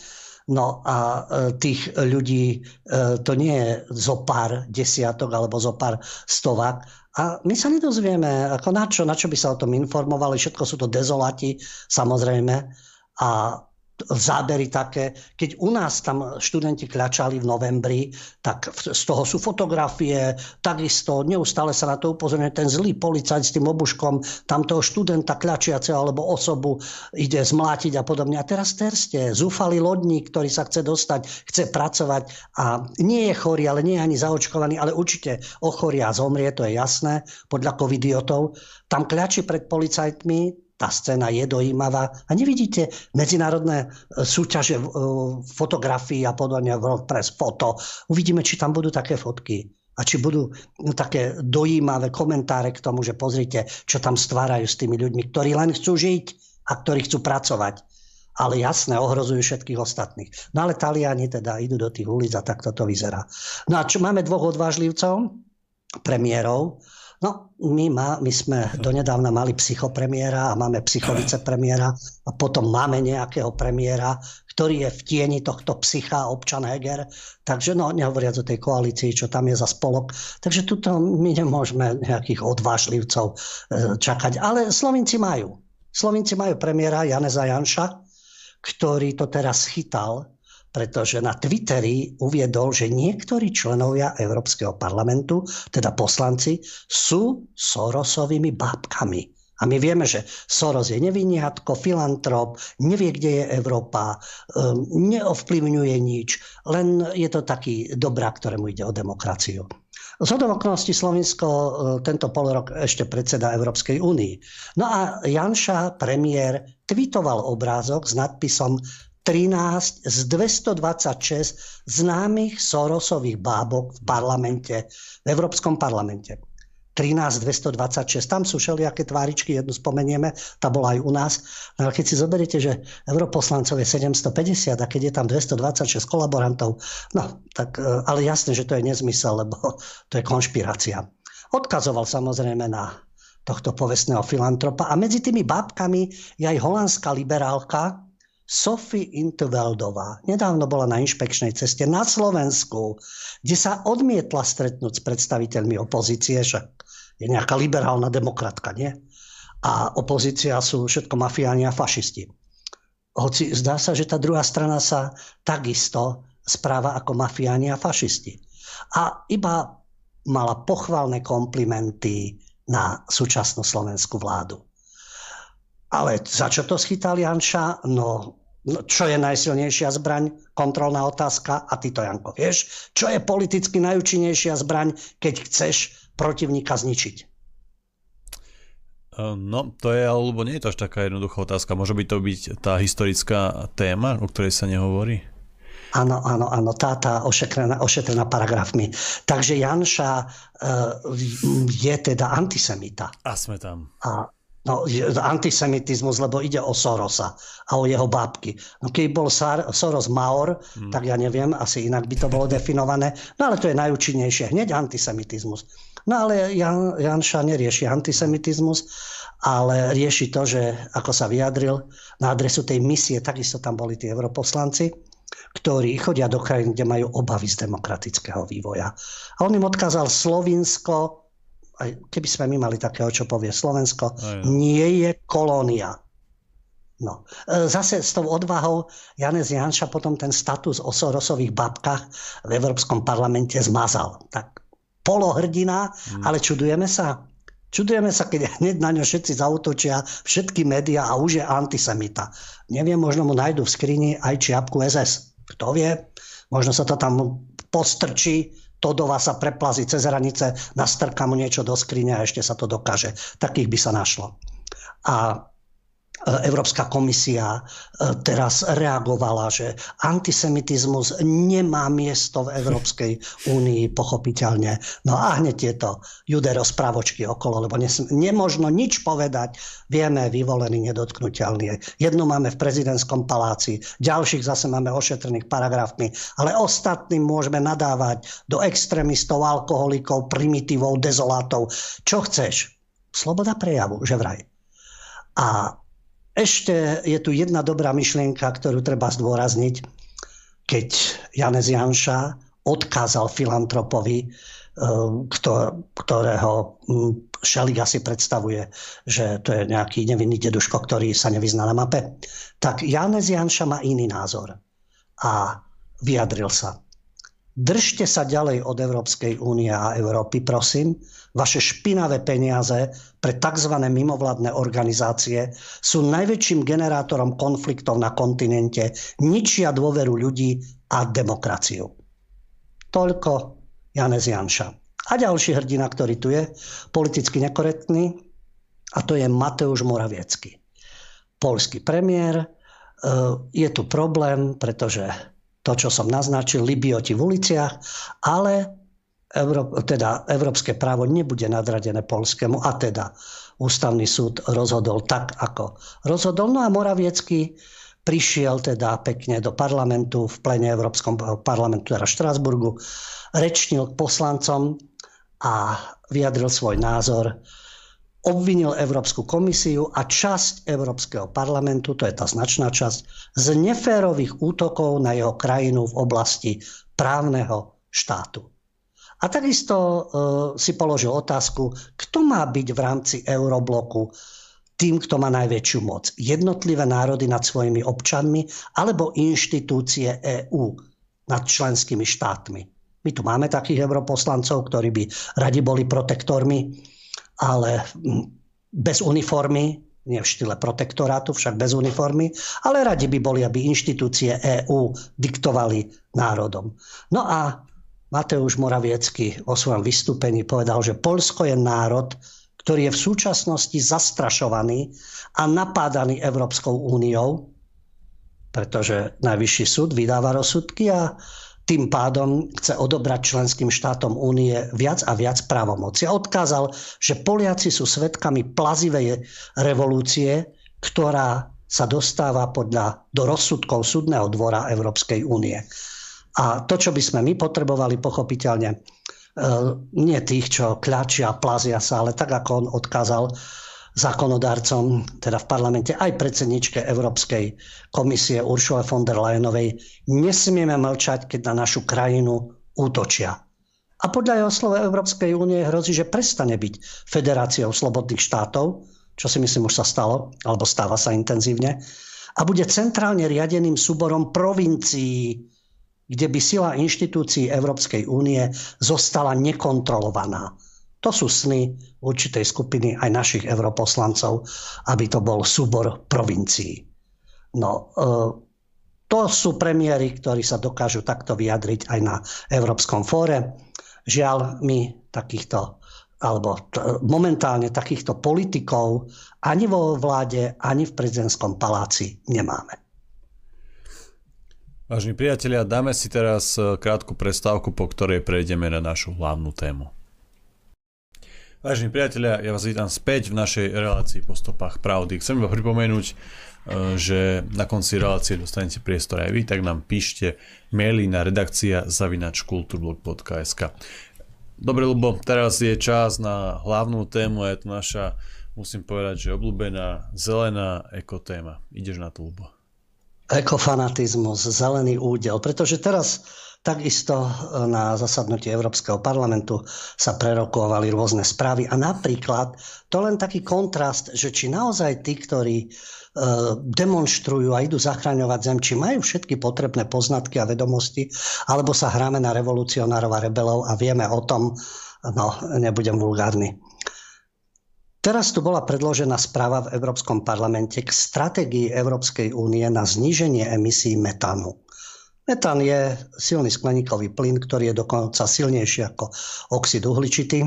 No a e, tých ľudí, e, to nie je zo pár desiatok alebo zo pár stovák. A my sa nedozvieme, ako na čo, na čo by sa o tom informovali. Všetko sú to dezolati, samozrejme. A zábery také, keď u nás tam študenti kľačali v novembri, tak z toho sú fotografie, takisto neustále sa na to upozorňuje ten zlý policajt s tým obuškom, tam študenta kľačiaceho alebo osobu ide zmlátiť a podobne. A teraz terste, zúfalý lodník, ktorý sa chce dostať, chce pracovať a nie je chorý, ale nie je ani zaočkovaný, ale určite ochoria a zomrie, to je jasné, podľa covidiotov. Tam kľačí pred policajtmi, tá scéna je dojímavá. A nevidíte medzinárodné e, súťaže e, fotografií a podobne, World Press Foto. Uvidíme, či tam budú také fotky. A či budú no, také dojímavé komentáre k tomu, že pozrite, čo tam stvárajú s tými ľuďmi, ktorí len chcú žiť a ktorí chcú pracovať. Ale jasné, ohrozujú všetkých ostatných. No ale Taliani teda idú do tých ulic a takto to vyzerá. No a čo máme dvoch odvážlivcov, premiérov, No, my, má, my sme donedávna mali psychopremiéra a máme psychovicepremiéra a potom máme nejakého premiéra, ktorý je v tieni tohto psycha, občan Heger. Takže no, nehovoriac o tej koalícii, čo tam je za spolok. Takže tuto my nemôžeme nejakých odvážlivcov e, čakať. Ale Slovinci majú. Slovinci majú premiéra Janeza Janša, ktorý to teraz chytal pretože na Twitteri uviedol, že niektorí členovia Európskeho parlamentu, teda poslanci, sú Sorosovými bábkami. A my vieme, že Soros je neviniatko, filantrop, nevie, kde je Európa, um, neovplyvňuje nič, len je to taký dobrák, ktorému ide o demokraciu. Z okolností Slovinsko uh, tento polrok ešte predseda Európskej únii. No a Janša, premiér, tweetoval obrázok s nadpisom 13 z 226 známych Sorosových bábok v parlamente, v Európskom parlamente. 13 226. Tam sú všelijaké tváričky, jednu spomenieme, tá bola aj u nás. No ale keď si zoberiete, že europoslancov je 750 a keď je tam 226 kolaborantov, no tak, e, ale jasné, že to je nezmysel, lebo to je konšpirácia. Odkazoval samozrejme na tohto povestného filantropa a medzi tými bábkami je aj holandská liberálka, Sophie Interveldová nedávno bola na inšpekčnej ceste na Slovensku, kde sa odmietla stretnúť s predstaviteľmi opozície, že je nejaká liberálna demokratka, nie? A opozícia sú všetko mafiáni a fašisti. Hoci zdá sa, že tá druhá strana sa takisto správa ako mafiáni a fašisti. A iba mala pochvalné komplimenty na súčasnú slovenskú vládu. Ale za čo to schytal Janša? No No, čo je najsilnejšia zbraň? Kontrolná otázka. A ty to, Janko, vieš? Čo je politicky najúčinnejšia zbraň, keď chceš protivníka zničiť? Ehm, no, to je, alebo nie je to až taká jednoduchá otázka. Môže by to byť tá historická téma, o ktorej sa nehovorí? Áno, áno, áno, tá, tá ošetrená, ošetrená paragrafmi. Takže Janša uh, je teda antisemita. A sme tam. A No, antisemitizmus, lebo ide o Sorosa a o jeho bábky. No, keď bol Soros Maor, hmm. tak ja neviem, asi inak by to bolo definované. No ale to je najúčinnejšie, hneď antisemitizmus. No ale Jan, Janša nerieši antisemitizmus, ale rieši to, že ako sa vyjadril na adresu tej misie, takisto tam boli tí europoslanci, ktorí chodia do krajín, kde majú obavy z demokratického vývoja. A on im odkázal Slovinsko, keby sme my mali takého, čo povie Slovensko, aj, nie je kolónia. No. E, zase s tou odvahou Janez Janša potom ten status o Sorosových babkách v Európskom parlamente zmazal. Tak polohrdina, hmm. ale čudujeme sa. Čudujeme sa, keď hneď na ňo všetci zautočia, všetky médiá a už je antisemita. Neviem, možno mu nájdu v skrini aj čiapku SS. Kto vie? Možno sa to tam postrčí Todova sa preplazí cez hranice, nastrká mu niečo do skrine a ešte sa to dokáže. Takých by sa našlo. A Európska komisia e, teraz reagovala, že antisemitizmus nemá miesto v Európskej únii, pochopiteľne. No a hneď tieto juderospravočky okolo, lebo nemožno nič povedať. Vieme, vyvolený, nedotknutelný. Jednu máme v prezidentskom paláci, ďalších zase máme ošetrených paragrafmi, ale ostatným môžeme nadávať do extrémistov, alkoholikov, primitívov, dezolátov. Čo chceš? Sloboda prejavu, že vraj. A ešte je tu jedna dobrá myšlienka, ktorú treba zdôrazniť, keď Janez Janša odkázal filantropovi, eh, ktorého hm, Šeliga si predstavuje, že to je nejaký nevinný deduško, ktorý sa nevyzná na mape. Tak Janez Janša má iný názor a vyjadril sa. Držte sa ďalej od Európskej únie a Európy, prosím, Vaše špinavé peniaze pre tzv. mimovládne organizácie sú najväčším generátorom konfliktov na kontinente, ničia dôveru ľudí a demokraciu. Toľko Janez Janša. A ďalší hrdina, ktorý tu je, politicky nekorektný, a to je Mateusz Moraviecky. Polský premiér. E, je tu problém, pretože to, čo som naznačil, Libioti v uliciach, ale Euró- teda európske právo nebude nadradené polskému a teda ústavný súd rozhodol tak, ako rozhodol. No a Moraviecky prišiel teda pekne do parlamentu, v plene Európskom parlamentu, teda Štrásburgu, rečnil k poslancom a vyjadril svoj názor, obvinil Európsku komisiu a časť Európskeho parlamentu, to je tá značná časť, z neférových útokov na jeho krajinu v oblasti právneho štátu. A takisto uh, si položil otázku, kto má byť v rámci eurobloku tým, kto má najväčšiu moc. Jednotlivé národy nad svojimi občanmi alebo inštitúcie EÚ nad členskými štátmi. My tu máme takých europoslancov, ktorí by radi boli protektormi, ale hm, bez uniformy, nie v štýle protektorátu, však bez uniformy, ale radi by boli, aby inštitúcie EÚ diktovali národom. No a Mateusz Moraviecky vo svojom vystúpení povedal, že Polsko je národ, ktorý je v súčasnosti zastrašovaný a napádaný Európskou úniou, pretože Najvyšší súd vydáva rozsudky a tým pádom chce odobrať členským štátom únie viac a viac právomoci. A odkázal, že Poliaci sú svetkami plazivej revolúcie, ktorá sa dostáva podľa, do rozsudkov súdneho dvora Európskej únie. A to, čo by sme my potrebovali, pochopiteľne, e, nie tých, čo kľačia, plazia sa, ale tak, ako on odkázal zákonodárcom, teda v parlamente, aj predsedničke Európskej komisie Uršule von der Leyenovej, nesmieme mlčať, keď na našu krajinu útočia. A podľa jeho slova Európskej únie hrozí, že prestane byť federáciou slobodných štátov, čo si myslím už sa stalo, alebo stáva sa intenzívne, a bude centrálne riadeným súborom provincií, kde by sila inštitúcií Európskej únie zostala nekontrolovaná. To sú sny určitej skupiny aj našich europoslancov, aby to bol súbor provincií. No, e, To sú premiéry, ktorí sa dokážu takto vyjadriť aj na Európskom fóre. Žiaľ, my takýchto alebo t- momentálne takýchto politikov ani vo vláde, ani v prezidentskom paláci nemáme. Vážení priatelia, dáme si teraz e, krátku prestávku, po ktorej prejdeme na našu hlavnú tému. Vážení priatelia, ja vás vítam späť v našej relácii po stopách pravdy. Chcem iba pripomenúť, e, že na konci relácie dostanete priestor aj vy, tak nám píšte maily na redakcia zavinačkulturblog.sk Dobre, lebo teraz je čas na hlavnú tému a je to naša, musím povedať, že obľúbená zelená ekotéma. Ideš na to, Lubo. Ekofanatizmus, zelený údel, pretože teraz takisto na zasadnutí Európskeho parlamentu sa prerokovali rôzne správy a napríklad to len taký kontrast, že či naozaj tí, ktorí E, demonstrujú a idú zachraňovať zem, či majú všetky potrebné poznatky a vedomosti, alebo sa hráme na revolucionárov a rebelov a vieme o tom, no nebudem vulgárny. Teraz tu bola predložená správa v Európskom parlamente k stratégii Európskej únie na zníženie emisí metánu. Metán je silný skleníkový plyn, ktorý je dokonca silnejší ako oxid uhličitý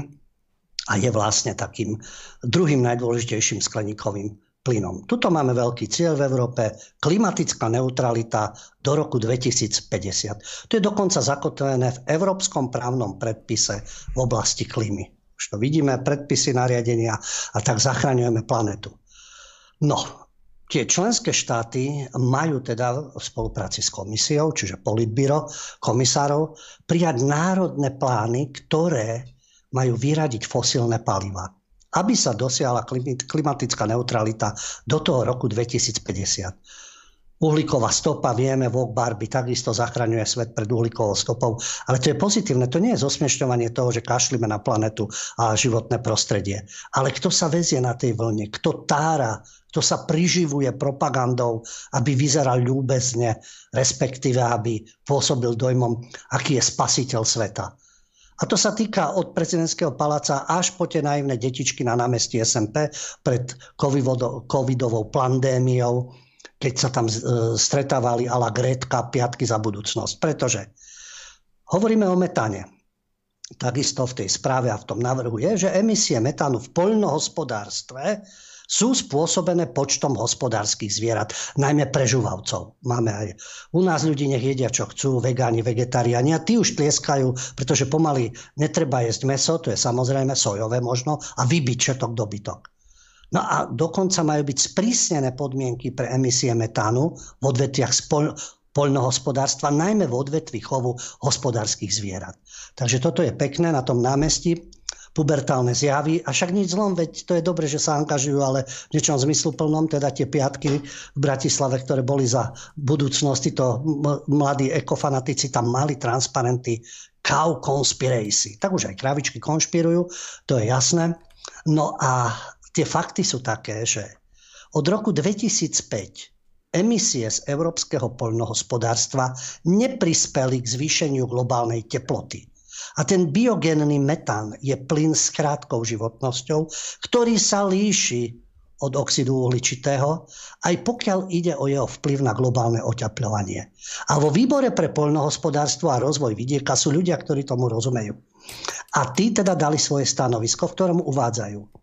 a je vlastne takým druhým najdôležitejším skleníkovým plynom. Tuto máme veľký cieľ v Európe, klimatická neutralita do roku 2050. To je dokonca zakotvené v Európskom právnom predpise v oblasti klímy. To vidíme, predpisy nariadenia a tak zachraňujeme planetu. No, tie členské štáty majú teda v spolupráci s komisiou, čiže politbyro komisárov, prijať národné plány, ktoré majú vyradiť fosílne paliva aby sa dosiahla klimatická neutralita do toho roku 2050. Uhlíková stopa, vieme, Vok Barbie takisto zachraňuje svet pred uhlíkovou stopou, ale to je pozitívne, to nie je zosmiešťovanie toho, že kašlíme na planetu a životné prostredie. Ale kto sa vezie na tej vlne, kto tára, kto sa priživuje propagandou, aby vyzeral ľúbezne, respektíve aby pôsobil dojmom, aký je spasiteľ sveta. A to sa týka od prezidentského paláca až po tie naivné detičky na námestí SMP pred covidovou pandémiou, keď sa tam e, stretávali ala Gretka piatky za budúcnosť. Pretože hovoríme o metáne. Takisto v tej správe a v tom návrhu je, že emisie metánu v poľnohospodárstve sú spôsobené počtom hospodárskych zvierat, najmä prežúvavcov. Máme aj u nás ľudí, nech jedia čo chcú, vegáni, vegetariáni a tí už tlieskajú, pretože pomaly netreba jesť meso, to je samozrejme sojové možno, a vybiť všetok dobytok. No a dokonca majú byť sprísnené podmienky pre emisie metánu v odvetviach spol- poľnohospodárstva, najmä v odvetvi chovu hospodárskych zvierat. Takže toto je pekné na tom námestí pubertálne zjavy. A však nič zlom, veď to je dobre, že sa angažujú, ale v niečom zmysluplnom, teda tie piatky v Bratislave, ktoré boli za budúcnosti, to mladí ekofanatici tam mali transparenty cow conspiracy. Tak už aj kravičky konšpirujú, to je jasné. No a tie fakty sú také, že od roku 2005 emisie z európskeho poľnohospodárstva neprispeli k zvýšeniu globálnej teploty. A ten biogenný metán je plyn s krátkou životnosťou, ktorý sa líši od oxidu uhličitého, aj pokiaľ ide o jeho vplyv na globálne oťapľovanie. A vo výbore pre poľnohospodárstvo a rozvoj vidieka sú ľudia, ktorí tomu rozumejú. A tí teda dali svoje stanovisko, v ktorom uvádzajú.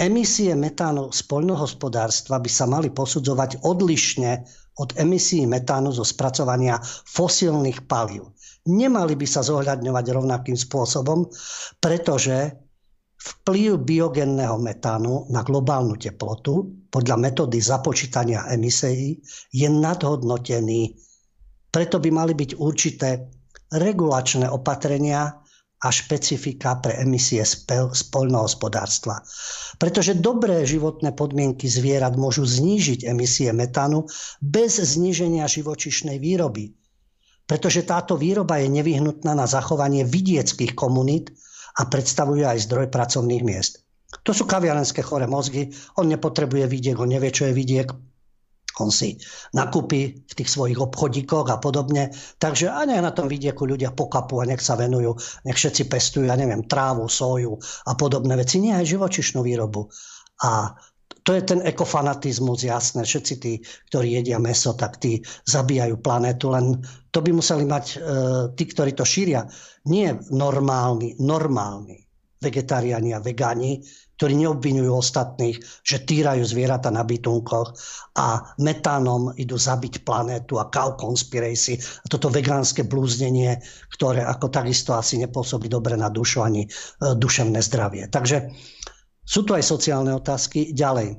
Emisie metánu z poľnohospodárstva by sa mali posudzovať odlišne od emisí metánu zo spracovania fosílnych palív nemali by sa zohľadňovať rovnakým spôsobom, pretože vplyv biogenného metánu na globálnu teplotu podľa metódy započítania emisí je nadhodnotený. Preto by mali byť určité regulačné opatrenia a špecifika pre emisie z poľnohospodárstva. Pretože dobré životné podmienky zvierat môžu znížiť emisie metánu bez zníženia živočišnej výroby pretože táto výroba je nevyhnutná na zachovanie vidieckých komunít a predstavuje aj zdroj pracovných miest. To sú kaviarenské chore mozgy, on nepotrebuje vidiek, on nevie, čo je vidiek, on si nakúpi v tých svojich obchodíkoch a podobne. Takže a nech na tom vidieku ľudia pokapú a nech sa venujú, nech všetci pestujú, ja neviem, trávu, soju a podobné veci. Nie aj živočišnú výrobu. A To je ten ekofanatizmus, jasné. Všetci tí, ktorí jedia meso, tak tí zabíjajú planetu. Len to by museli mať e, tí, ktorí to šíria. Nie normálni, normálni vegetariáni a vegáni, ktorí neobvinujú ostatných, že týrajú zvieratá na bytunkoch a metánom idú zabiť planétu a cow conspiracy a toto vegánske blúznenie, ktoré ako takisto asi nepôsobí dobre na dušu ani e, duševné zdravie. Takže sú tu aj sociálne otázky. Ďalej,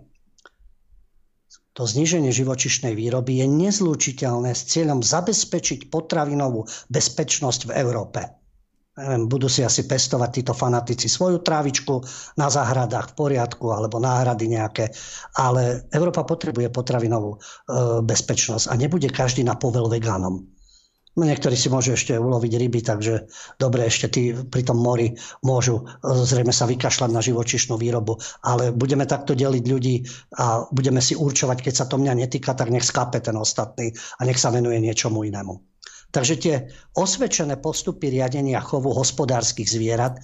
to zníženie živočišnej výroby je nezlúčiteľné s cieľom zabezpečiť potravinovú bezpečnosť v Európe neviem, budú si asi pestovať títo fanatici svoju trávičku na záhradách v poriadku alebo náhrady nejaké, ale Európa potrebuje potravinovú e, bezpečnosť a nebude každý na povel vegánom. No, niektorí si môžu ešte uloviť ryby, takže dobre, ešte tí pri tom mori môžu e, zrejme sa vykašľať na živočišnú výrobu, ale budeme takto deliť ľudí a budeme si určovať, keď sa to mňa netýka, tak nech skápe ten ostatný a nech sa venuje niečomu inému. Takže tie osvedčené postupy riadenia chovu hospodárskych zvierat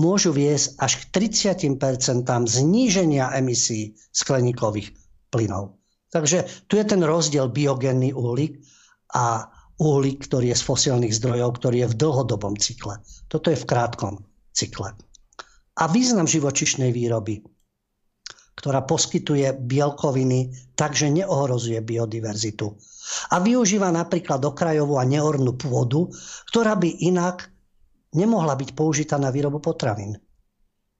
môžu viesť až k 30% zníženia emisí skleníkových plynov. Takže tu je ten rozdiel biogénny uhlík a uhlík, ktorý je z fosilných zdrojov, ktorý je v dlhodobom cykle. Toto je v krátkom cykle. A význam živočišnej výroby, ktorá poskytuje bielkoviny, takže neohrozuje biodiverzitu a využíva napríklad okrajovú a neornú pôdu, ktorá by inak nemohla byť použitá na výrobu potravín.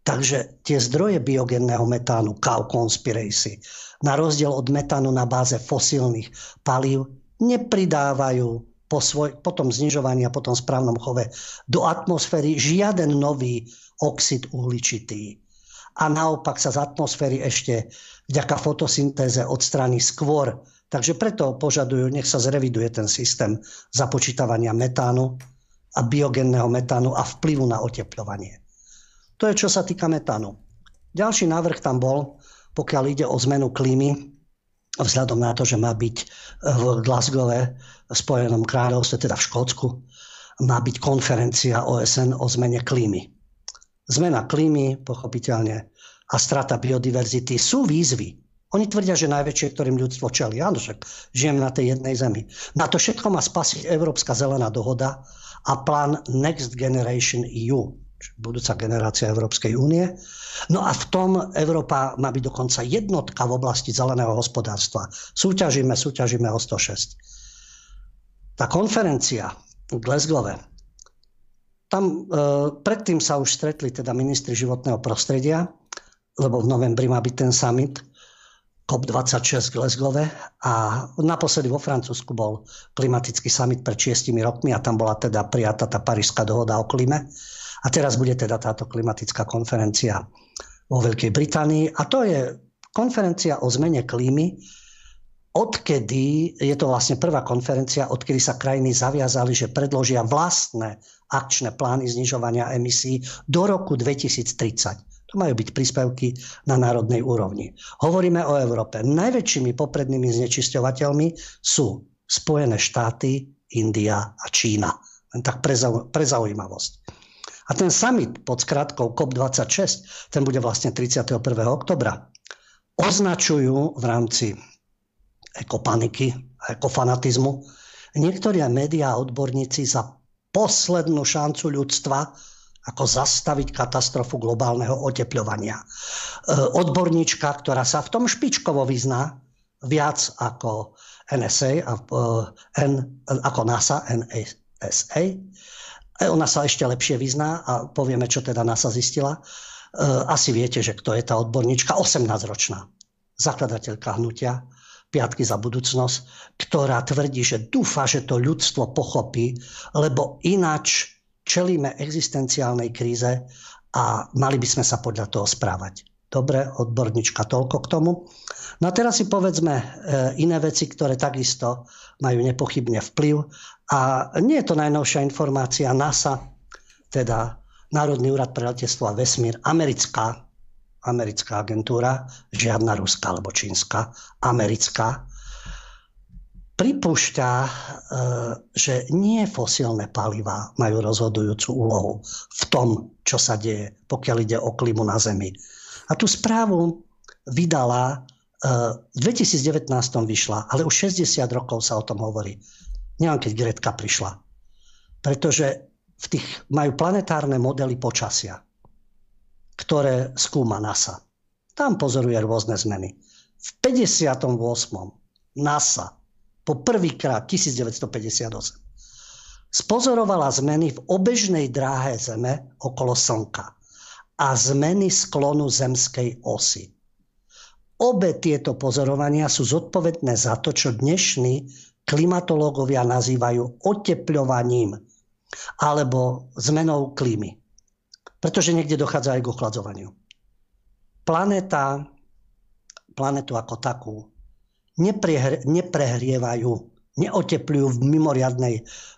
Takže tie zdroje biogenného metánu, cow conspiracy, na rozdiel od metánu na báze fosílnych palív, nepridávajú po, svoj, po tom znižovaní a po tom správnom chove do atmosféry žiaden nový oxid uhličitý. A naopak sa z atmosféry ešte vďaka fotosyntéze odstráni skôr Takže preto požadujú, nech sa zreviduje ten systém započítavania metánu a biogenného metánu a vplyvu na oteplovanie. To je čo sa týka metánu. Ďalší návrh tam bol, pokiaľ ide o zmenu klímy, vzhľadom na to, že má byť v Glasgow, v Spojenom kráľovstve, teda v Škótsku, má byť konferencia OSN o zmene klímy. Zmena klímy, pochopiteľne, a strata biodiverzity sú výzvy, oni tvrdia, že najväčšie, ktorým ľudstvo čeli. Áno, však žijem na tej jednej zemi. Na to všetko má spasiť Európska zelená dohoda a plán Next Generation EU, budúca generácia Európskej únie. No a v tom Európa má byť dokonca jednotka v oblasti zeleného hospodárstva. Súťažíme, súťažíme o 106. Tá konferencia v Glasgow, tam e, predtým sa už stretli teda ministri životného prostredia, lebo v novembri má byť ten summit COP26 v Glasgowe a naposledy vo Francúzsku bol klimatický summit pred 6 rokmi a tam bola teda prijatá tá Parížská dohoda o klíme. A teraz bude teda táto klimatická konferencia vo Veľkej Británii a to je konferencia o zmene klímy, odkedy, je to vlastne prvá konferencia, odkedy sa krajiny zaviazali, že predložia vlastné akčné plány znižovania emisí do roku 2030. Majú byť príspevky na národnej úrovni. Hovoríme o Európe. Najväčšími poprednými znečisťovateľmi sú Spojené štáty, India a Čína. Len tak pre zaujímavosť. A ten summit pod skratkou COP26, ten bude vlastne 31. oktobra, označujú v rámci ekopaniky a ekofanatizmu niektorí médiá a odborníci za poslednú šancu ľudstva ako zastaviť katastrofu globálneho oteplovania. E, odborníčka, ktorá sa v tom špičkovo vyzná viac ako NSA, e, ako NASA, NSA. E, ona sa ešte lepšie vyzná a povieme, čo teda NASA zistila. Asi viete, že kto je tá odborníčka, 18-ročná zakladateľka hnutia Piatky za budúcnosť, ktorá tvrdí, že dúfa, že to ľudstvo pochopí, lebo ináč čelíme existenciálnej kríze a mali by sme sa podľa toho správať. Dobre, odborníčka, toľko k tomu. No a teraz si povedzme e, iné veci, ktoré takisto majú nepochybne vplyv. A nie je to najnovšia informácia NASA, teda Národný úrad pre letectvo a vesmír, americká, americká agentúra, žiadna ruská alebo čínska, americká, pripúšťa, e, že nie fosílne paliva majú rozhodujúcu úlohu v tom, čo sa deje, pokiaľ ide o klimu na Zemi. A tú správu vydala, e, v 2019 vyšla, ale už 60 rokov sa o tom hovorí. Neviem, keď Gretka prišla. Pretože v tých majú planetárne modely počasia, ktoré skúma NASA. Tam pozoruje rôzne zmeny. V 58. NASA po prvýkrát 1958 spozorovala zmeny v obežnej dráhe Zeme okolo Slnka a zmeny sklonu zemskej osy. Obe tieto pozorovania sú zodpovedné za to, čo dnešní klimatológovia nazývajú otepľovaním alebo zmenou klímy. Pretože niekde dochádza aj k ochladzovaniu. Planeta, planetu ako takú neprehrievajú, neotepľujú v,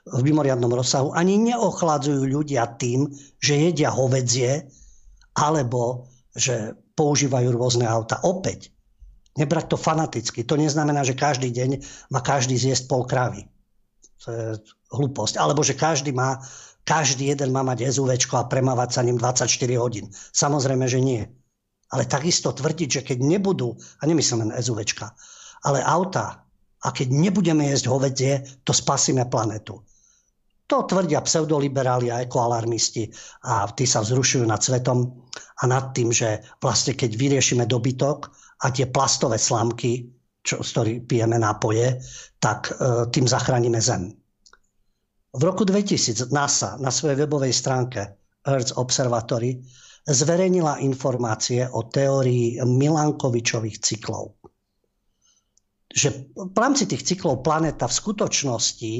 v mimoriadnom rozsahu, ani neochladzujú ľudia tým, že jedia hovedzie, alebo že používajú rôzne auta. Opäť, nebrať to fanaticky. To neznamená, že každý deň má každý zjesť pol krávy. To je hlúposť. Alebo že každý má, každý jeden má mať SUV a premávať sa ním 24 hodín. Samozrejme, že nie. Ale takisto tvrdiť, že keď nebudú, a nemyslím len SUV, ale auta, a keď nebudeme jesť hovedzie, to spasíme planetu. To tvrdia pseudoliberáli a ekoalarmisti a tí sa vzrušujú nad svetom a nad tým, že vlastne keď vyriešime dobytok a tie plastové slamky, čo, z ktorých pijeme nápoje, tak e, tým zachránime Zem. V roku 2000 NASA na svojej webovej stránke Earth Observatory zverejnila informácie o teórii Milankovičových cyklov. Že v rámci tých cyklov planéta v skutočnosti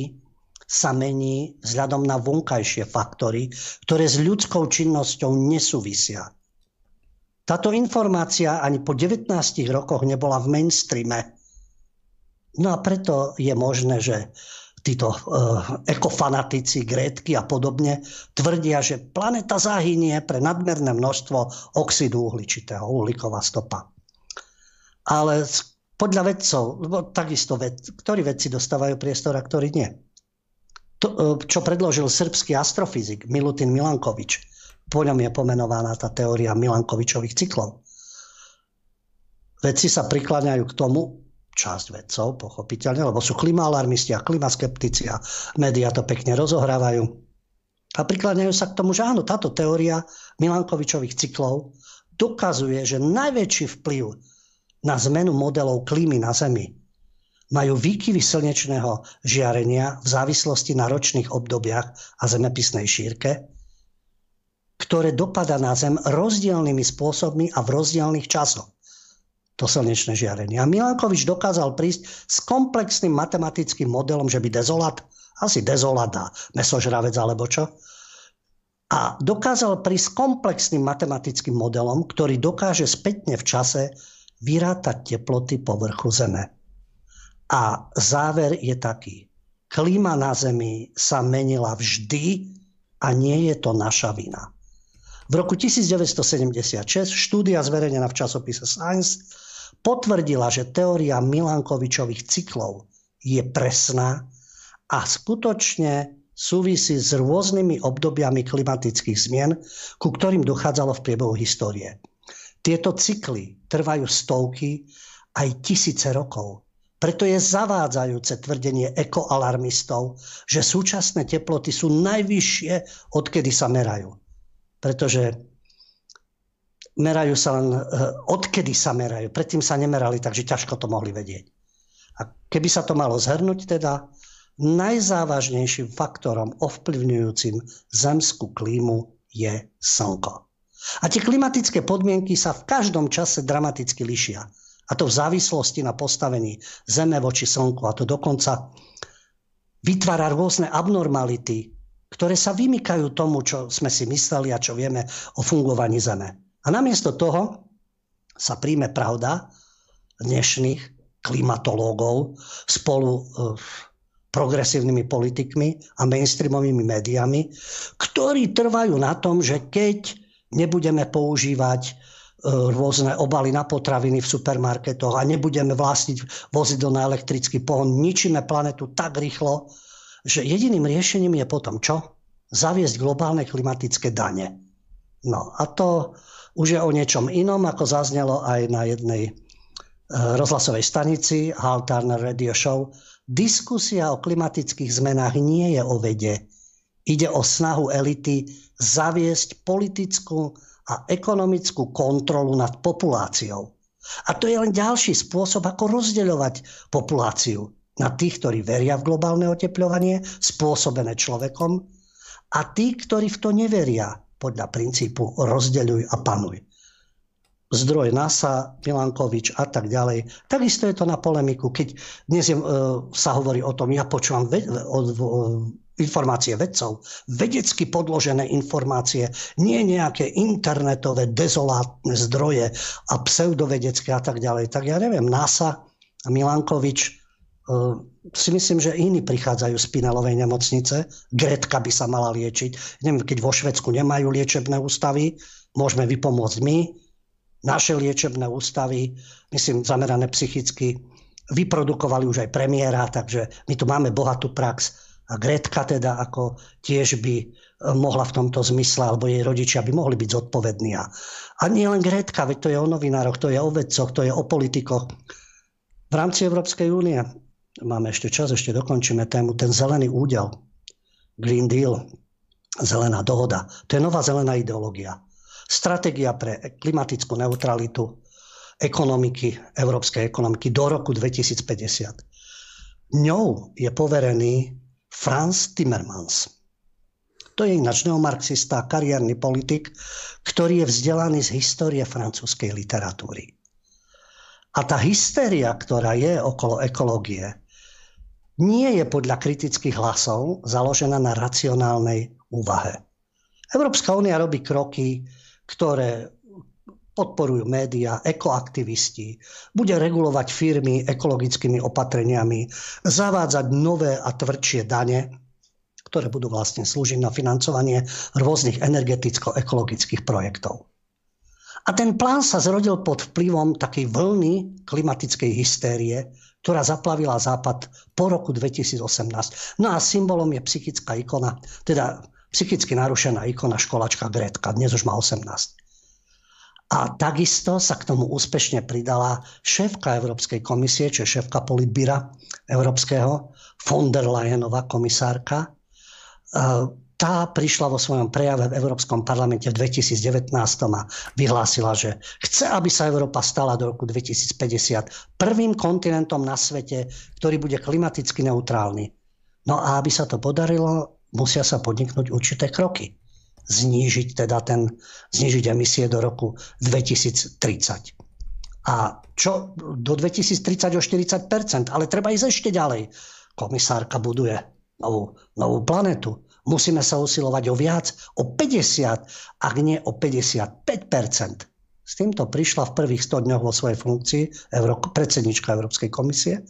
sa mení vzhľadom na vonkajšie faktory, ktoré s ľudskou činnosťou nesúvisia. Táto informácia ani po 19 rokoch nebola v mainstreame. No a preto je možné, že títo uh, ekofanatici, grétky a podobne tvrdia, že planeta zahynie pre nadmerné množstvo oxidu uhličitého, uhlíková stopa. Ale podľa vedcov, takisto ved, ktorí vedci dostávajú priestor a ktorí nie to, e, čo predložil srbský astrofyzik Milutin Milankovič. Po ňom je pomenovaná tá teória Milankovičových cyklov. Vedci sa prikláňajú k tomu, časť vedcov, pochopiteľne, lebo sú klimaalarmisti a klimaskeptici a médiá to pekne rozohrávajú. A prikláňajú sa k tomu, že áno, táto teória Milankovičových cyklov dokazuje, že najväčší vplyv na zmenu modelov klímy na Zemi majú výkyvy slnečného žiarenia v závislosti na ročných obdobiach a zemepisnej šírke, ktoré dopada na Zem rozdielnymi spôsobmi a v rozdielných časoch. To slnečné žiarenie. A Milankovič dokázal prísť s komplexným matematickým modelom, že by dezolat, asi dezolat a mesožravec alebo čo, a dokázal prísť s komplexným matematickým modelom, ktorý dokáže spätne v čase vyrátať teploty povrchu Zeme. A záver je taký. Klíma na Zemi sa menila vždy a nie je to naša vina. V roku 1976 štúdia zverejnená v časopise Science potvrdila, že teória Milankovičových cyklov je presná a skutočne súvisí s rôznymi obdobiami klimatických zmien, ku ktorým dochádzalo v priebehu histórie. Tieto cykly trvajú stovky aj tisíce rokov preto je zavádzajúce tvrdenie ekoalarmistov, že súčasné teploty sú najvyššie, odkedy sa merajú. Pretože merajú sa len, eh, odkedy sa merajú. Predtým sa nemerali, takže ťažko to mohli vedieť. A keby sa to malo zhrnúť, teda najzávažnejším faktorom ovplyvňujúcim zemskú klímu je slnko. A tie klimatické podmienky sa v každom čase dramaticky lišia. A to v závislosti na postavení Zeme voči Slnku. A to dokonca vytvára rôzne abnormality, ktoré sa vymykajú tomu, čo sme si mysleli a čo vieme o fungovaní Zeme. A namiesto toho sa príjme pravda dnešných klimatológov spolu e, progresívnymi politikmi a mainstreamovými médiami, ktorí trvajú na tom, že keď nebudeme používať E, rôzne obaly na potraviny v supermarketoch a nebudeme vlastniť vozidlo na elektrický pohon, ničíme planetu tak rýchlo, že jediným riešením je potom čo? Zaviesť globálne klimatické dane. No a to už je o niečom inom, ako zaznelo aj na jednej e, rozhlasovej stanici Hal Turner Radio Show. Diskusia o klimatických zmenách nie je o vede. Ide o snahu elity zaviesť politickú a ekonomickú kontrolu nad populáciou. A to je len ďalší spôsob, ako rozdeľovať populáciu na tých, ktorí veria v globálne oteplovanie, spôsobené človekom, a tí, ktorí v to neveria, podľa princípu rozdeľuj a panuj. Zdroj NASA, Milankovič a tak ďalej. Takisto je to na polemiku, keď dnes je, e, sa hovorí o tom, ja počúvam ve, od, informácie vedcov, vedecky podložené informácie, nie nejaké internetové dezolátne zdroje a pseudovedecké a tak ďalej. Tak ja neviem, NASA a Milankovič Ehm, si myslím, že iní prichádzajú z Pinelovej nemocnice. Gretka by sa mala liečiť. Neviem, keď vo Švedsku nemajú liečebné ústavy, môžeme vypomôcť my. Naše liečebné ústavy, myslím, zamerané psychicky, vyprodukovali už aj premiéra, takže my tu máme bohatú prax. Gretka teda ako tiež by e, mohla v tomto zmysle, alebo jej rodičia by mohli byť zodpovední. A nie len Gretka, veď to je o novinároch, to je o vedcoch, to je o politikoch. V rámci Európskej únie máme ešte čas, ešte dokončíme tému, ten zelený údel, Green Deal, zelená dohoda, to je nová zelená ideológia. Stratégia pre klimatickú neutralitu ekonomiky, európskej ekonomiky do roku 2050. Ňou je poverený Franz Timmermans. To je ináč neomarxista, kariérny politik, ktorý je vzdelaný z histórie francúzskej literatúry. A tá hystéria, ktorá je okolo ekológie, nie je podľa kritických hlasov založená na racionálnej úvahe. Európska únia robí kroky, ktoré podporujú médiá, ekoaktivisti, bude regulovať firmy ekologickými opatreniami, zavádzať nové a tvrdšie dane, ktoré budú vlastne slúžiť na financovanie rôznych energeticko-ekologických projektov. A ten plán sa zrodil pod vplyvom takej vlny klimatickej hystérie, ktorá zaplavila Západ po roku 2018. No a symbolom je psychická ikona, teda psychicky narušená ikona školačka Gretka, dnes už má 18. A takisto sa k tomu úspešne pridala šéfka Európskej komisie, čo je šéfka politbíra Európskeho, von der Leyenová komisárka, tá prišla vo svojom prejave v Európskom parlamente v 2019 a vyhlásila, že chce, aby sa Európa stala do roku 2050 prvým kontinentom na svete, ktorý bude klimaticky neutrálny. No a aby sa to podarilo, musia sa podniknúť určité kroky. Znížiť teda ten, znížiť emisie do roku 2030. A čo do 2030 o 40%, ale treba ísť ešte ďalej. Komisárka buduje novú, novú planetu Musíme sa usilovať o viac, o 50, ak nie o 55% S týmto prišla v prvých 100 dňoch vo svojej funkcii Euró- predsednička Európskej komisie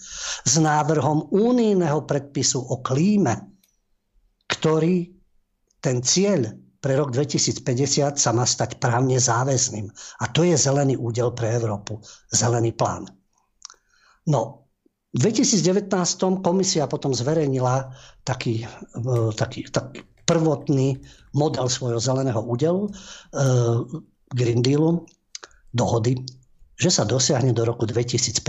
s návrhom únijného predpisu o klíme, ktorý ten cieľ pre rok 2050 sa má stať právne záväzným. A to je zelený údel pre Európu, zelený plán. No, v 2019 komisia potom zverejnila taký, e, taký, taký prvotný model svojho zeleného údelu, uh, Green Dealu, dohody, že sa dosiahne do roku 2050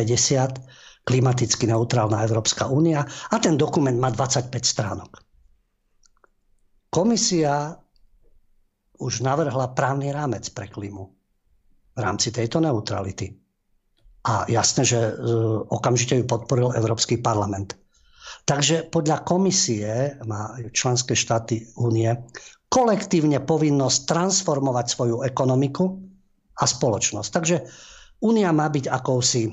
klimaticky neutrálna Európska únia a ten dokument má 25 stránok. Komisia už navrhla právny rámec pre klimu v rámci tejto neutrality. A jasné, že e, okamžite ju podporil Európsky parlament. Takže podľa komisie má členské štáty únie kolektívne povinnosť transformovať svoju ekonomiku a spoločnosť. Takže únia má byť akousi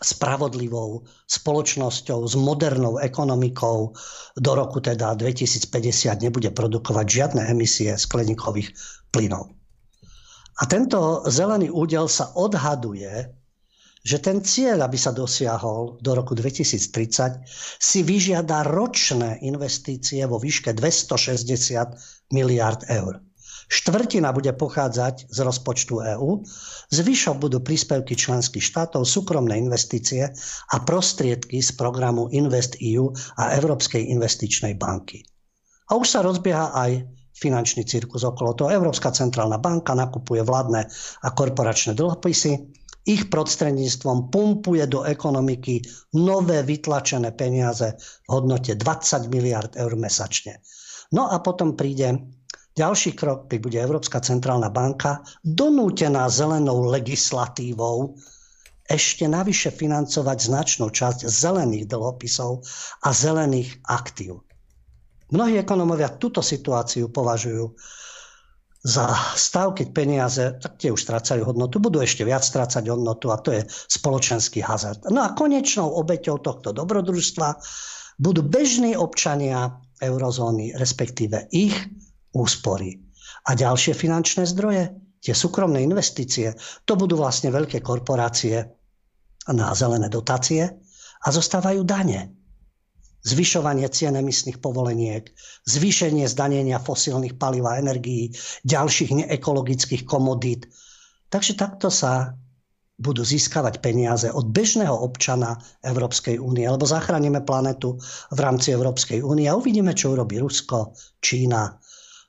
spravodlivou spoločnosťou s modernou ekonomikou do roku teda 2050 nebude produkovať žiadne emisie skleníkových plynov. A tento zelený údel sa odhaduje že ten cieľ, aby sa dosiahol do roku 2030, si vyžiada ročné investície vo výške 260 miliard eur. Štvrtina bude pochádzať z rozpočtu EÚ, zvyšok budú príspevky členských štátov, súkromné investície a prostriedky z programu Invest EU a Európskej investičnej banky. A už sa rozbieha aj finančný cirkus okolo toho. Európska centrálna banka nakupuje vládne a korporačné dlhopisy, ich prostredníctvom pumpuje do ekonomiky nové vytlačené peniaze v hodnote 20 miliard eur mesačne. No a potom príde ďalší krok, keď bude Európska centrálna banka donútená zelenou legislatívou ešte navyše financovať značnú časť zelených dlhopisov a zelených aktív. Mnohí ekonomovia túto situáciu považujú za stav, keď peniaze, tak tie už strácajú hodnotu, budú ešte viac strácať hodnotu a to je spoločenský hazard. No a konečnou obeťou tohto dobrodružstva budú bežní občania eurozóny, respektíve ich úspory. A ďalšie finančné zdroje, tie súkromné investície, to budú vlastne veľké korporácie na zelené dotácie a zostávajú dane zvyšovanie cien emisných povoleniek, zvýšenie zdanenia fosílnych palív a energií, ďalších neekologických komodít. Takže takto sa budú získavať peniaze od bežného občana Európskej únie, alebo zachránime planetu v rámci Európskej únie a uvidíme, čo urobí Rusko, Čína,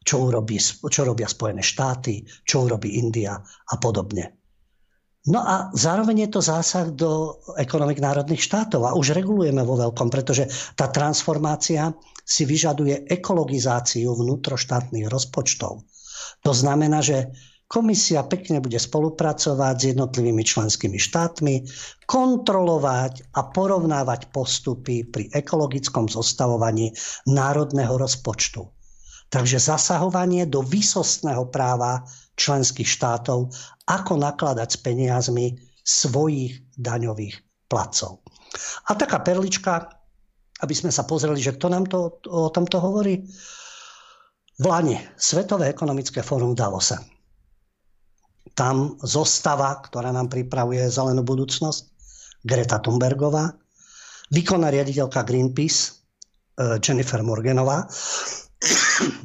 čo, urobí, čo robia Spojené štáty, čo urobí India a podobne. No a zároveň je to zásah do ekonomik národných štátov a už regulujeme vo veľkom, pretože tá transformácia si vyžaduje ekologizáciu vnútroštátnych rozpočtov. To znamená, že komisia pekne bude spolupracovať s jednotlivými členskými štátmi, kontrolovať a porovnávať postupy pri ekologickom zostavovaní národného rozpočtu. Takže zasahovanie do výsostného práva členských štátov, ako nakladať s peniazmi svojich daňových placov. A taká perlička, aby sme sa pozreli, že kto nám to, o tomto hovorí. V Lani Svetové ekonomické fórum v Davose. Tam zostava, ktorá nám pripravuje zelenú budúcnosť, Greta Thunbergová, výkonná riaditeľka Greenpeace, eh, Jennifer Morganová,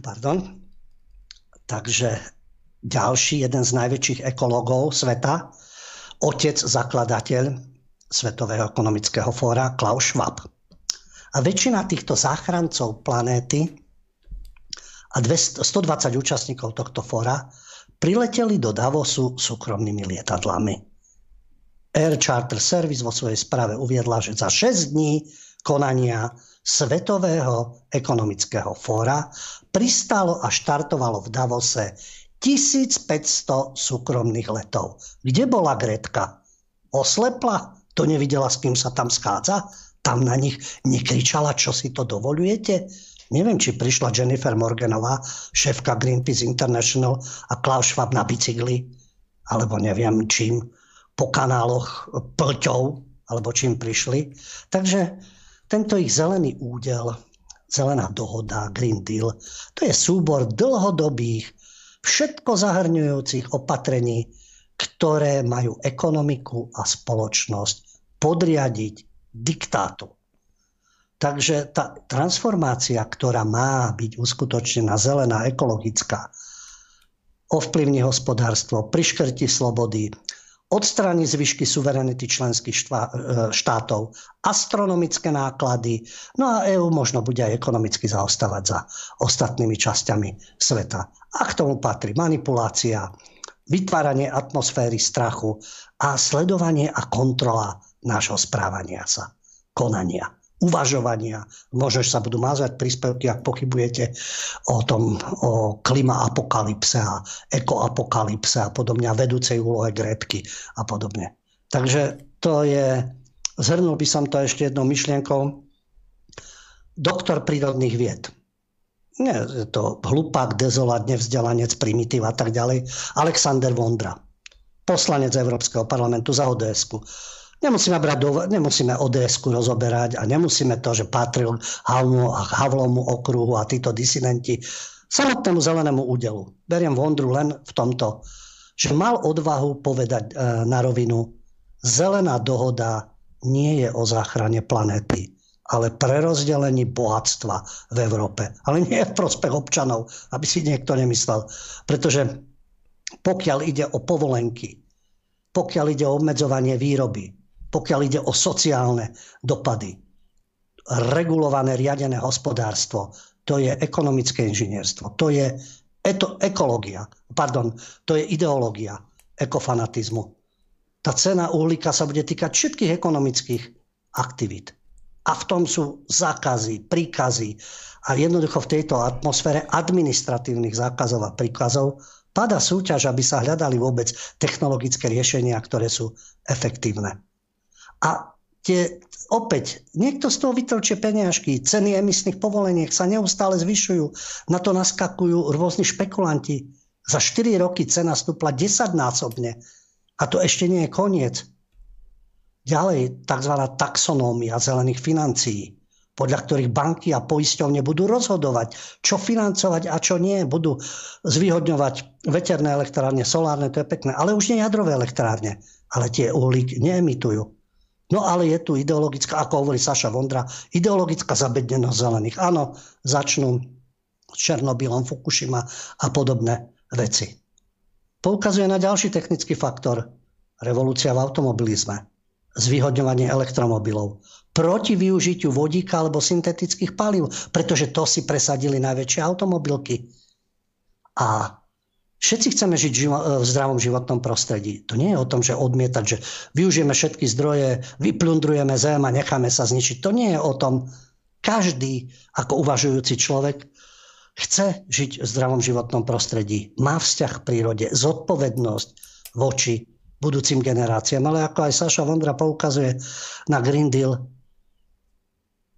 pardon, takže ďalší, jeden z najväčších ekológov sveta, otec, zakladateľ Svetového ekonomického fóra Klaus Schwab. A väčšina týchto záchrancov planéty a 200, 120 účastníkov tohto fóra prileteli do Davosu súkromnými lietadlami. Air Charter Service vo svojej správe uviedla, že za 6 dní konania Svetového ekonomického fóra pristálo a štartovalo v Davose 1500 súkromných letov. Kde bola Gretka? Oslepla? To nevidela, s kým sa tam schádza? Tam na nich nekričala, čo si to dovolujete? Neviem, či prišla Jennifer Morganová, šéfka Greenpeace International a Klaus Schwab na bicykli, alebo neviem čím, po kanáloch plťou, alebo čím prišli. Takže tento ich zelený údel, zelená dohoda, Green Deal, to je súbor dlhodobých všetko zahrňujúcich opatrení, ktoré majú ekonomiku a spoločnosť podriadiť diktátu. Takže tá transformácia, ktorá má byť uskutočnená zelená, ekologická, ovplyvní hospodárstvo, priškrti slobody, odstráni zvyšky suverenity členských e, štátov, astronomické náklady, no a EÚ možno bude aj ekonomicky zaostávať za ostatnými časťami sveta. A k tomu patrí manipulácia, vytváranie atmosféry strachu a sledovanie a kontrola nášho správania sa, konania uvažovania. Že sa budú mázať príspevky, ak pochybujete o tom, o klima apokalypse a ekoapokalypse a podobne a vedúcej úlohe Gretky a podobne. Takže to je, zhrnul by som to ešte jednou myšlienkou, doktor prírodných vied. Nie, je to hlupák, dezolat, nevzdelanec, primitív a tak ďalej. Alexander Vondra, poslanec Európskeho parlamentu za ods Nemusíme, brať do, nemusíme ods rozoberať a nemusíme to, že patril Havlu Havlomu okruhu a títo disidenti samotnému zelenému údelu. Beriem Vondru len v tomto, že mal odvahu povedať e, na rovinu, zelená dohoda nie je o záchrane planéty, ale prerozdelení bohatstva v Európe. Ale nie je v prospech občanov, aby si niekto nemyslel. Pretože pokiaľ ide o povolenky, pokiaľ ide o obmedzovanie výroby, pokiaľ ide o sociálne dopady, regulované riadené hospodárstvo, to je ekonomické inžinierstvo, to je eto, ekológia, pardon, to je ideológia ekofanatizmu. Tá cena uhlíka sa bude týkať všetkých ekonomických aktivít. A v tom sú zákazy, príkazy. A jednoducho v tejto atmosfére administratívnych zákazov a príkazov pada súťaž, aby sa hľadali vôbec technologické riešenia, ktoré sú efektívne. A tie, opäť, niekto z toho vytrčie peniažky, ceny emisných povoleniek sa neustále zvyšujú, na to naskakujú rôzni špekulanti. Za 4 roky cena stúpla 10 násobne a to ešte nie je koniec. Ďalej tzv. taxonómia zelených financií, podľa ktorých banky a poisťovne budú rozhodovať, čo financovať a čo nie. Budú zvýhodňovať veterné elektrárne, solárne, to je pekné, ale už nie jadrové elektrárne. Ale tie uhlík neemitujú. No ale je tu ideologická, ako hovorí Saša Vondra, ideologická zabednenosť zelených. Áno, začnú s Černobylom, Fukushima a podobné veci. Poukazuje na ďalší technický faktor. Revolúcia v automobilizme zvýhodňovanie elektromobilov. Proti využitiu vodíka alebo syntetických palív, pretože to si presadili najväčšie automobilky. A všetci chceme žiť v zdravom životnom prostredí. To nie je o tom, že odmietať, že využijeme všetky zdroje, vyplundrujeme zem a necháme sa zničiť. To nie je o tom. Každý ako uvažujúci človek chce žiť v zdravom životnom prostredí. Má vzťah k prírode, zodpovednosť voči budúcim generáciám. Ale ako aj Saša Vondra poukazuje na Green Deal,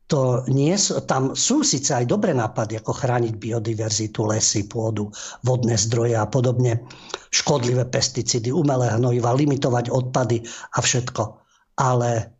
to nie, tam sú síce aj dobré nápady, ako chrániť biodiverzitu, lesy, pôdu, vodné zdroje a podobne, škodlivé pesticídy, umelé hnojiva, limitovať odpady a všetko. Ale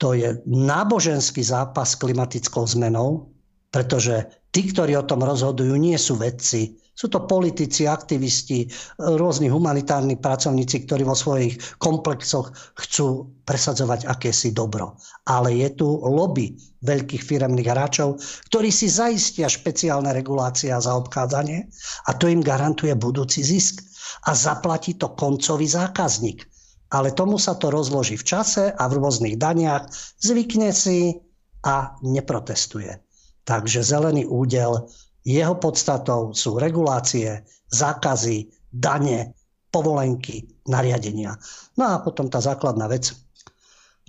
to je náboženský zápas s klimatickou zmenou, pretože tí, ktorí o tom rozhodujú, nie sú vedci, sú to politici, aktivisti, rôzni humanitárni pracovníci, ktorí vo svojich komplexoch chcú presadzovať akési dobro. Ale je tu lobby veľkých firemných hráčov, ktorí si zaistia špeciálne regulácie a zaobchádzanie a to im garantuje budúci zisk. A zaplatí to koncový zákazník. Ale tomu sa to rozloží v čase a v rôznych daniach, zvykne si a neprotestuje. Takže zelený údel jeho podstatou sú regulácie, zákazy, dane, povolenky, nariadenia. No a potom tá základná vec,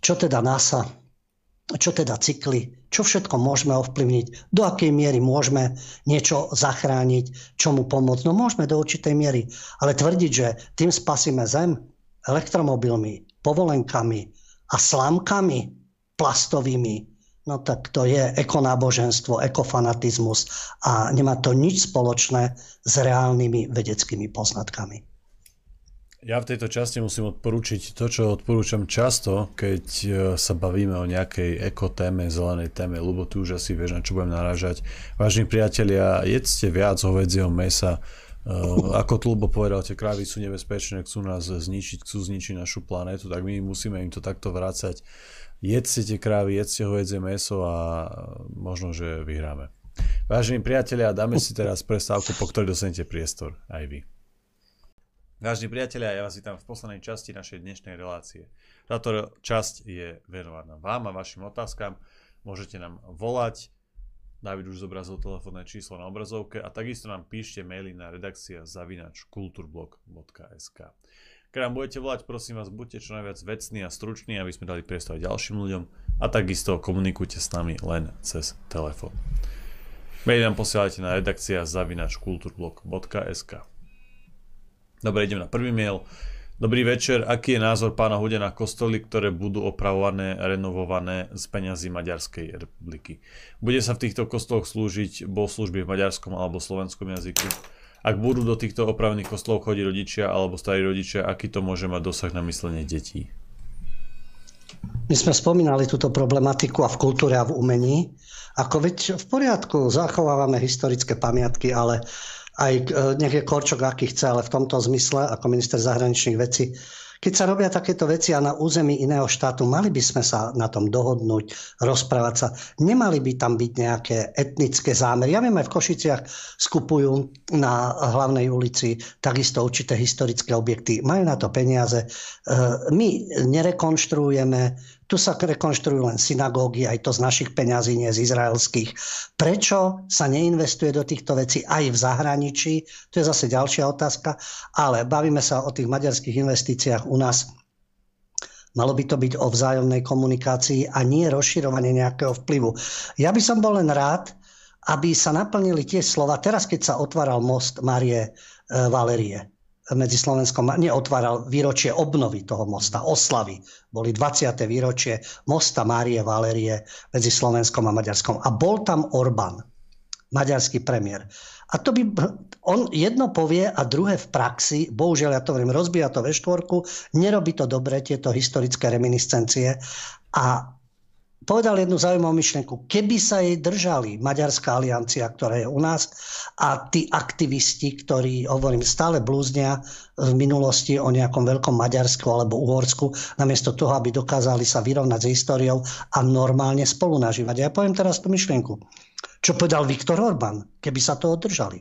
čo teda NASA, čo teda cykly, čo všetko môžeme ovplyvniť, do akej miery môžeme niečo zachrániť, čomu pomôcť. No môžeme do určitej miery, ale tvrdiť, že tým spasíme Zem elektromobilmi, povolenkami a slámkami plastovými, No tak to je ekonáboženstvo, ekofanatizmus a nemá to nič spoločné s reálnymi vedeckými poznatkami. Ja v tejto časti musím odporučiť to, čo odporúčam často, keď e, sa bavíme o nejakej ekotéme, zelenej téme, lebo tu už asi vieš, na čo budem narážať. Vážni priatelia, jedzte viac hovedzieho mesa, Uh, ako Tlubo povedal, tie krávy sú nebezpečné, chcú nás zničiť, chcú zničiť našu planétu, tak my musíme im to takto vrácať jedzte tie krávy, jedzte hovedzie meso a možno, že vyhráme. Vážení priatelia, dáme si teraz prestávku, po ktorej dostanete priestor aj vy. Vážení priatelia, ja vás vítam v poslednej časti našej dnešnej relácie. Táto časť je venovaná vám a vašim otázkam. Môžete nám volať, David už zobrazil telefónne číslo na obrazovke a takisto nám píšte maily na redakcia zavinač nám budete volať, prosím vás, buďte čo najviac vecní a struční, aby sme dali priestor ďalším ľuďom a takisto komunikujte s nami len cez telefón. Mail nám posielajte na redakcia zavinačkulturblog.sk Dobre, idem na prvý mail. Dobrý večer, aký je názor pána Hude na kostoly, ktoré budú opravované, renovované z peňazí Maďarskej republiky? Bude sa v týchto kostoloch slúžiť bohoslužby v maďarskom alebo slovenskom jazyku? Ak budú do týchto opravných kostolov chodiť rodičia alebo starí rodičia, aký to môže mať dosah na myslenie detí? My sme spomínali túto problematiku a v kultúre a v umení. Ako veď v poriadku, zachovávame historické pamiatky, ale aj e, nech je Korčok aký chce, ale v tomto zmysle ako minister zahraničných vecí keď sa robia takéto veci a na území iného štátu, mali by sme sa na tom dohodnúť, rozprávať sa. Nemali by tam byť nejaké etnické zámery. Ja viem, aj v Košiciach skupujú na hlavnej ulici takisto určité historické objekty. Majú na to peniaze. E, my nerekonštruujeme, Tu sa rekonštruujú len synagógy, aj to z našich peňazí, nie z izraelských. Prečo sa neinvestuje do týchto vecí aj v zahraničí? To je zase ďalšia otázka. Ale bavíme sa o tých maďarských investíciách u nás. Malo by to byť o vzájomnej komunikácii a nie rozširovanie nejakého vplyvu. Ja by som bol len rád, aby sa naplnili tie slova. Teraz, keď sa otváral most Marie e, Valerie, medzi Slovenskom neotváral výročie obnovy toho mosta, oslavy. Boli 20. výročie mosta Márie Valérie medzi Slovenskom a Maďarskom. A bol tam Orbán, maďarský premiér. A to by, on jedno povie a druhé v praxi, bohužiaľ ja to hovorím, rozbíja to ve štvorku, nerobí to dobre, tieto historické reminiscencie. A povedal jednu zaujímavú myšlienku. Keby sa jej držali Maďarská aliancia, ktorá je u nás, a tí aktivisti, ktorí, hovorím, stále blúznia v minulosti o nejakom veľkom Maďarsku alebo Uhorsku, namiesto toho, aby dokázali sa vyrovnať s históriou a normálne spolu nažívať. Ja poviem teraz tú myšlienku. Čo povedal Viktor Orbán, keby sa toho držali?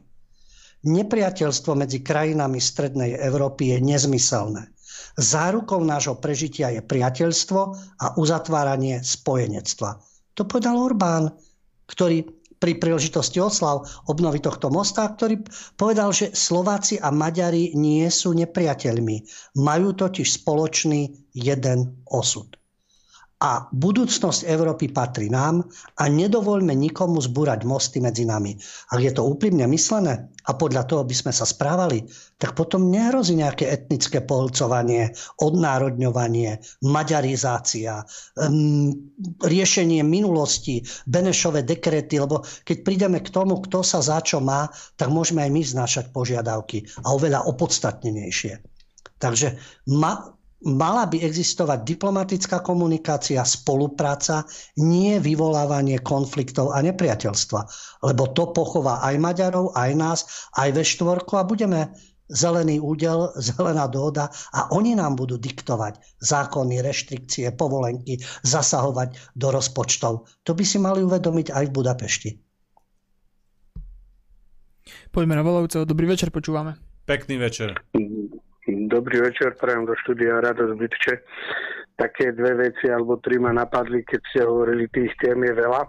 Nepriateľstvo medzi krajinami Strednej Európy je nezmyselné Zárukou nášho prežitia je priateľstvo a uzatváranie spojenectva. To povedal Orbán, ktorý pri príležitosti oslav obnovy tohto mosta, ktorý povedal, že Slováci a Maďari nie sú nepriateľmi. Majú totiž spoločný jeden osud a budúcnosť Európy patrí nám a nedovoľme nikomu zbúrať mosty medzi nami. Ak je to úprimne myslené a podľa toho by sme sa správali, tak potom nehrozí nejaké etnické pohlcovanie, odnárodňovanie, maďarizácia, um, riešenie minulosti, Benešové dekrety, lebo keď prídeme k tomu, kto sa za čo má, tak môžeme aj my znášať požiadavky a oveľa opodstatnenejšie. Takže ma, mala by existovať diplomatická komunikácia, spolupráca, nie vyvolávanie konfliktov a nepriateľstva. Lebo to pochová aj Maďarov, aj nás, aj ve štvorku a budeme zelený údel, zelená dohoda a oni nám budú diktovať zákony, reštrikcie, povolenky, zasahovať do rozpočtov. To by si mali uvedomiť aj v Budapešti. Poďme na volajúceho. Dobrý večer, počúvame. Pekný večer. Dobrý večer, prajem do štúdia Radosť Bytče. Také dve veci alebo tri ma napadli, keď ste hovorili, tých tém je veľa.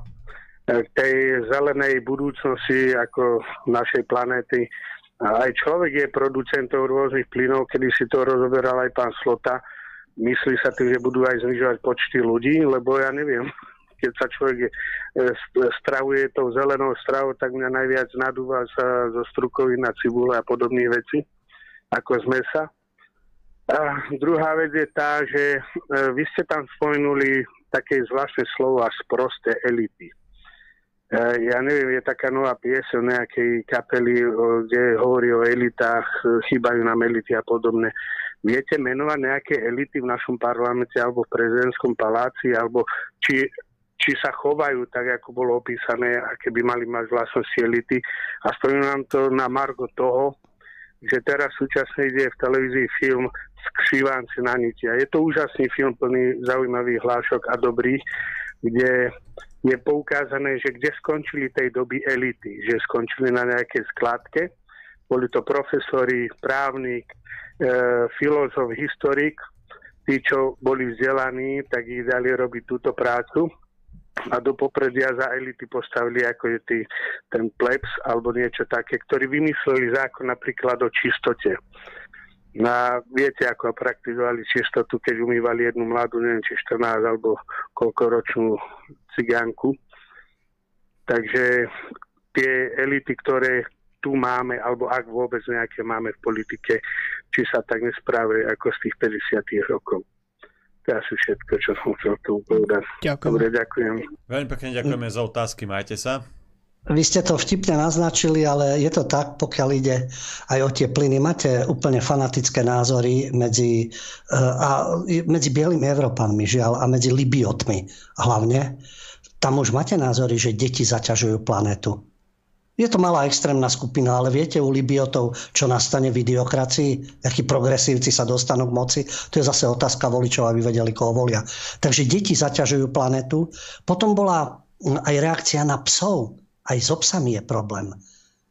K e, tej zelenej budúcnosti ako našej planéty aj človek je producentom rôznych plynov, kedy si to rozoberal aj pán Slota. Myslí sa tým, že budú aj znižovať počty ľudí, lebo ja neviem, keď sa človek e, stravuje tou zelenou stravou, tak mňa najviac nadúva sa zo strukovín na cibule a podobných vecí ako z mesa. A druhá vec je tá, že e, vy ste tam spomenuli také zvláštne slovo a sprosté elity. E, ja neviem, je taká nová piesť o nejakej kapely, kde hovorí o elitách, chýbajú nám elity a podobne. Viete menovať nejaké elity v našom parlamente alebo v prezidentskom paláci, alebo či, či sa chovajú tak, ako bolo opísané, aké by mali mať vlastnosti elity. A spomínam to na margo toho, že teraz súčasne ide v televízii film Skřivánci na niti. Je to úžasný film plný zaujímavých hlášok a dobrých, kde je poukázané, že kde skončili tej doby elity, že skončili na nejakej skladke. Boli to profesori, právnik, e, filozof, historik. Tí, čo boli vzdelaní, tak ich dali robiť túto prácu a do popredia za elity postavili ako je tý, ten plebs alebo niečo také, ktorí vymysleli zákon napríklad o čistote. Na, viete, ako praktizovali čistotu, keď umývali jednu mladú, neviem, či 14 alebo koľkoročnú cigánku. Takže tie elity, ktoré tu máme, alebo ak vôbec nejaké máme v politike, či sa tak nesprávali ako z tých 50 rokov. To je asi všetko, čo som chcel tu povedať. Ďakujem. Dobre, ďakujem. Veľmi pekne ďakujeme za otázky, majte sa. Vy ste to vtipne naznačili, ale je to tak, pokiaľ ide aj o tie plyny. Máte úplne fanatické názory medzi, eh, a, medzi bielými Európanmi, žiaľ, a medzi Libiotmi hlavne. Tam už máte názory, že deti zaťažujú planetu. Je to malá extrémna skupina, ale viete u Libiotov, čo nastane v idiokracii, akí progresívci sa dostanú k moci, to je zase otázka voličov, aby vedeli, koho volia. Takže deti zaťažujú planetu. Potom bola mm, aj reakcia na psov. Aj so psami je problém.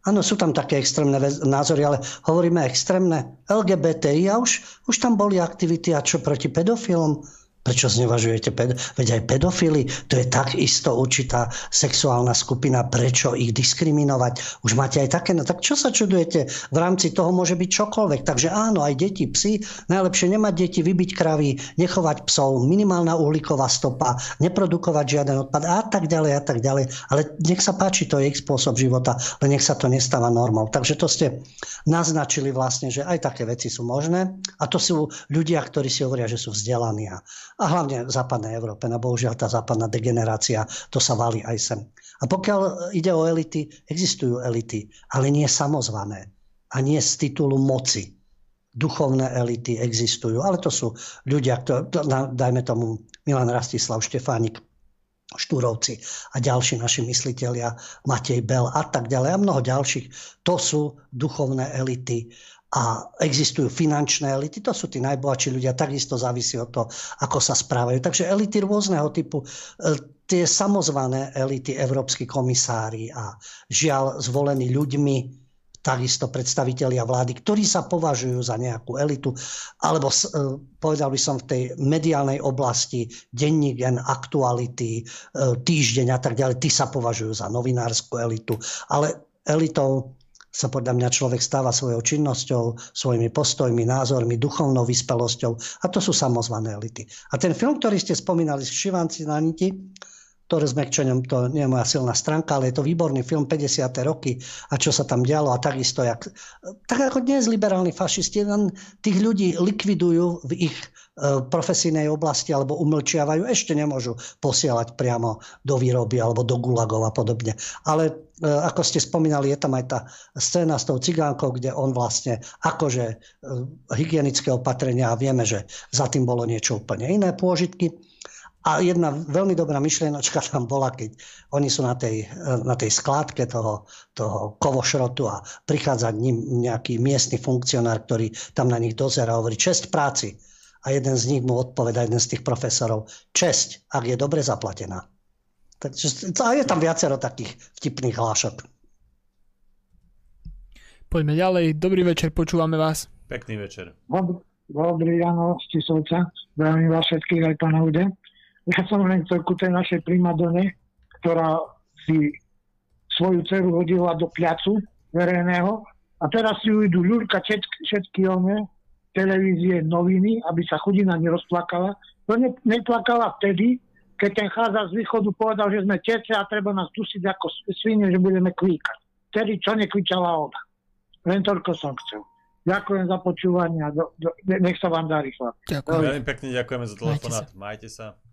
Áno, sú tam také extrémne názory, ale hovoríme extrémne LGBTI a už, už tam boli aktivity a čo proti pedofilom? Prečo znevažujete ped- Veď aj pedofily, to je takisto určitá sexuálna skupina, prečo ich diskriminovať? Už máte aj také, no tak čo sa čudujete? V rámci toho môže byť čokoľvek. Takže áno, aj deti, psi, najlepšie nemať deti, vybiť kravy, nechovať psov, minimálna uhlíková stopa, neprodukovať žiaden odpad a tak ďalej a tak ďalej. Ale nech sa páči, to je ich spôsob života, len nech sa to nestáva normou. Takže to ste naznačili vlastne, že aj také veci sú možné a to sú ľudia, ktorí si hovoria, že sú vzdelaní hlavne v západnej Európe. No bohužiaľ tá západná degenerácia, to sa valí aj sem. A pokiaľ ide o elity, existujú elity, ale nie samozvané a nie z titulu moci. Duchovné elity existujú, ale to sú ľudia, to, dajme tomu Milan Rastislav Štefánik, Štúrovci a ďalší naši mysliteľia, Matej Bel a tak ďalej a mnoho ďalších. To sú duchovné elity a existujú finančné elity, to sú tí najbohatší ľudia, takisto závisí od toho, ako sa správajú. Takže elity rôzneho typu, e, tie samozvané elity, európsky komisári a žiaľ zvolení ľuďmi, takisto predstavitelia vlády, ktorí sa považujú za nejakú elitu, alebo e, povedal by som v tej mediálnej oblasti, denník, gen, aktuality, e, týždeň a tak ďalej, tí sa považujú za novinárskú elitu. Ale elitou sa podľa mňa človek stáva svojou činnosťou, svojimi postojmi, názormi, duchovnou vyspelosťou. A to sú samozvané elity. A ten film, ktorý ste spomínali, Šivanci na niti, ktoré s Mekčenom, to nie je moja silná stránka, ale je to výborný film 50. roky a čo sa tam dialo a takisto, jak, tak ako dnes liberálni fašisti, len tých ľudí likvidujú v ich e, profesijnej oblasti alebo umlčiavajú, ešte nemôžu posielať priamo do výroby alebo do gulagov a podobne. Ale e, ako ste spomínali, je tam aj tá scéna s tou cigánkou, kde on vlastne akože e, hygienické opatrenia a vieme, že za tým bolo niečo úplne iné pôžitky a jedna veľmi dobrá myšlienočka tam bola, keď oni sú na tej, na tej skládke toho, toho kovošrotu a prichádza ním nejaký miestny funkcionár, ktorý tam na nich dozera a hovorí čest práci. A jeden z nich mu odpoveda, jeden z tých profesorov, česť, ak je dobre zaplatená. Takže, a je tam viacero takých vtipných hlášok. Poďme ďalej. Dobrý večer, počúvame vás. Pekný večer. Dobrý ráno z Tisovca. Zdravím vás všetkých aj pána Ude. Ja som len chcel ku tej našej primadone, ktorá si svoju dceru hodila do placu verejného a teraz si ju idú ľurka všetky, všetky one, televízie, noviny, aby sa chudina nerozplakala. To ne, neplakala vtedy, keď ten chádza z východu povedal, že sme tece a treba nás dusiť ako svine, že budeme kvíkať. Vtedy čo nekvičala ona. Len toľko som chcel. Ďakujem za počúvanie a do, do, nech sa vám darí. Ďakujem. Veľmi pekne ďakujeme za telefonát. Majte sa. Majte sa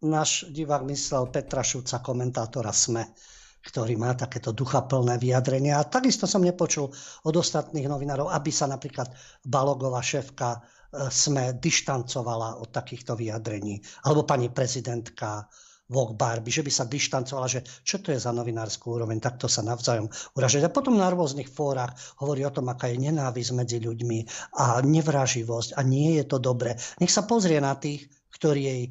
náš divák myslel Petra Šuca, komentátora SME, ktorý má takéto duchaplné vyjadrenia. A takisto som nepočul od ostatných novinárov, aby sa napríklad Balogová šéfka e, SME dištancovala od takýchto vyjadrení. Alebo pani prezidentka Vok Barbie, že by sa dištancovala, že čo to je za novinárskú úroveň, takto sa navzájom uražať. A potom na rôznych fórach hovorí o tom, aká je nenávisť medzi ľuďmi a nevraživosť a nie je to dobré. Nech sa pozrie na tých, ktorí jej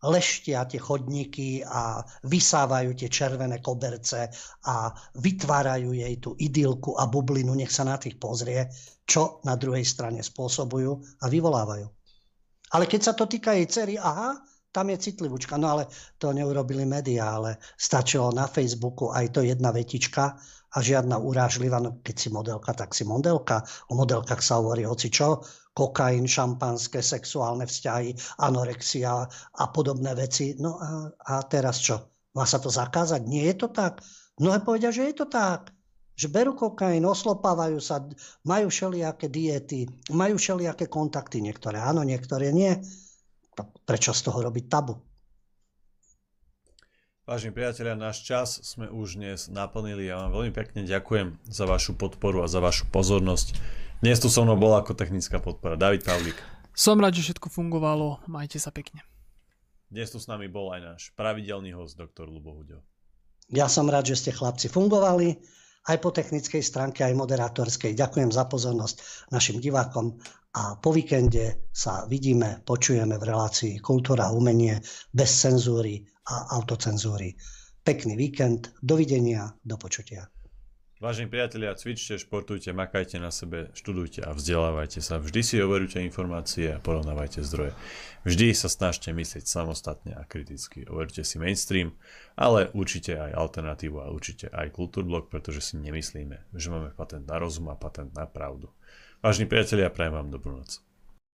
leštia tie chodníky a vysávajú tie červené koberce a vytvárajú jej tú idylku a bublinu, nech sa na tých pozrie, čo na druhej strane spôsobujú a vyvolávajú. Ale keď sa to týka jej cery, aha, tam je citlivúčka. No ale to neurobili médiá, ale stačilo na Facebooku aj to jedna vetička a žiadna urážlivá, no keď si modelka, tak si modelka. O modelkách sa hovorí hoci čo, kokain, šampanské, sexuálne vzťahy, anorexia a podobné veci. No a, a teraz čo? Má sa to zakázať? Nie je to tak? Mnohé povedia, že je to tak. Že berú kokain, oslopávajú sa, majú všelijaké diety, majú všelijaké kontakty. Niektoré áno, niektoré nie. Prečo z toho robiť tabu? Vážení priatelia, náš čas sme už dnes naplnili. Ja vám veľmi pekne ďakujem za vašu podporu a za vašu pozornosť. Dnes tu so mnou bola ako technická podpora David Pavlík. Som rád, že všetko fungovalo. Majte sa pekne. Dnes tu s nami bol aj náš pravidelný host, doktor Lubo Huďo. Ja som rád, že ste chlapci fungovali aj po technickej stránke, aj moderátorskej. Ďakujem za pozornosť našim divákom a po víkende sa vidíme, počujeme v relácii Kultúra a umenie bez cenzúry a autocenzúry. Pekný víkend, dovidenia, do počutia. Vážení priatelia, cvičte, športujte, makajte na sebe, študujte a vzdelávajte sa. Vždy si overujte informácie a porovnávajte zdroje. Vždy sa snažte myslieť samostatne a kriticky. Overujte si mainstream, ale určite aj alternatívu a určite aj kultúrblok, pretože si nemyslíme, že máme patent na rozum a patent na pravdu. Vážení priatelia, prajem vám dobrú noc.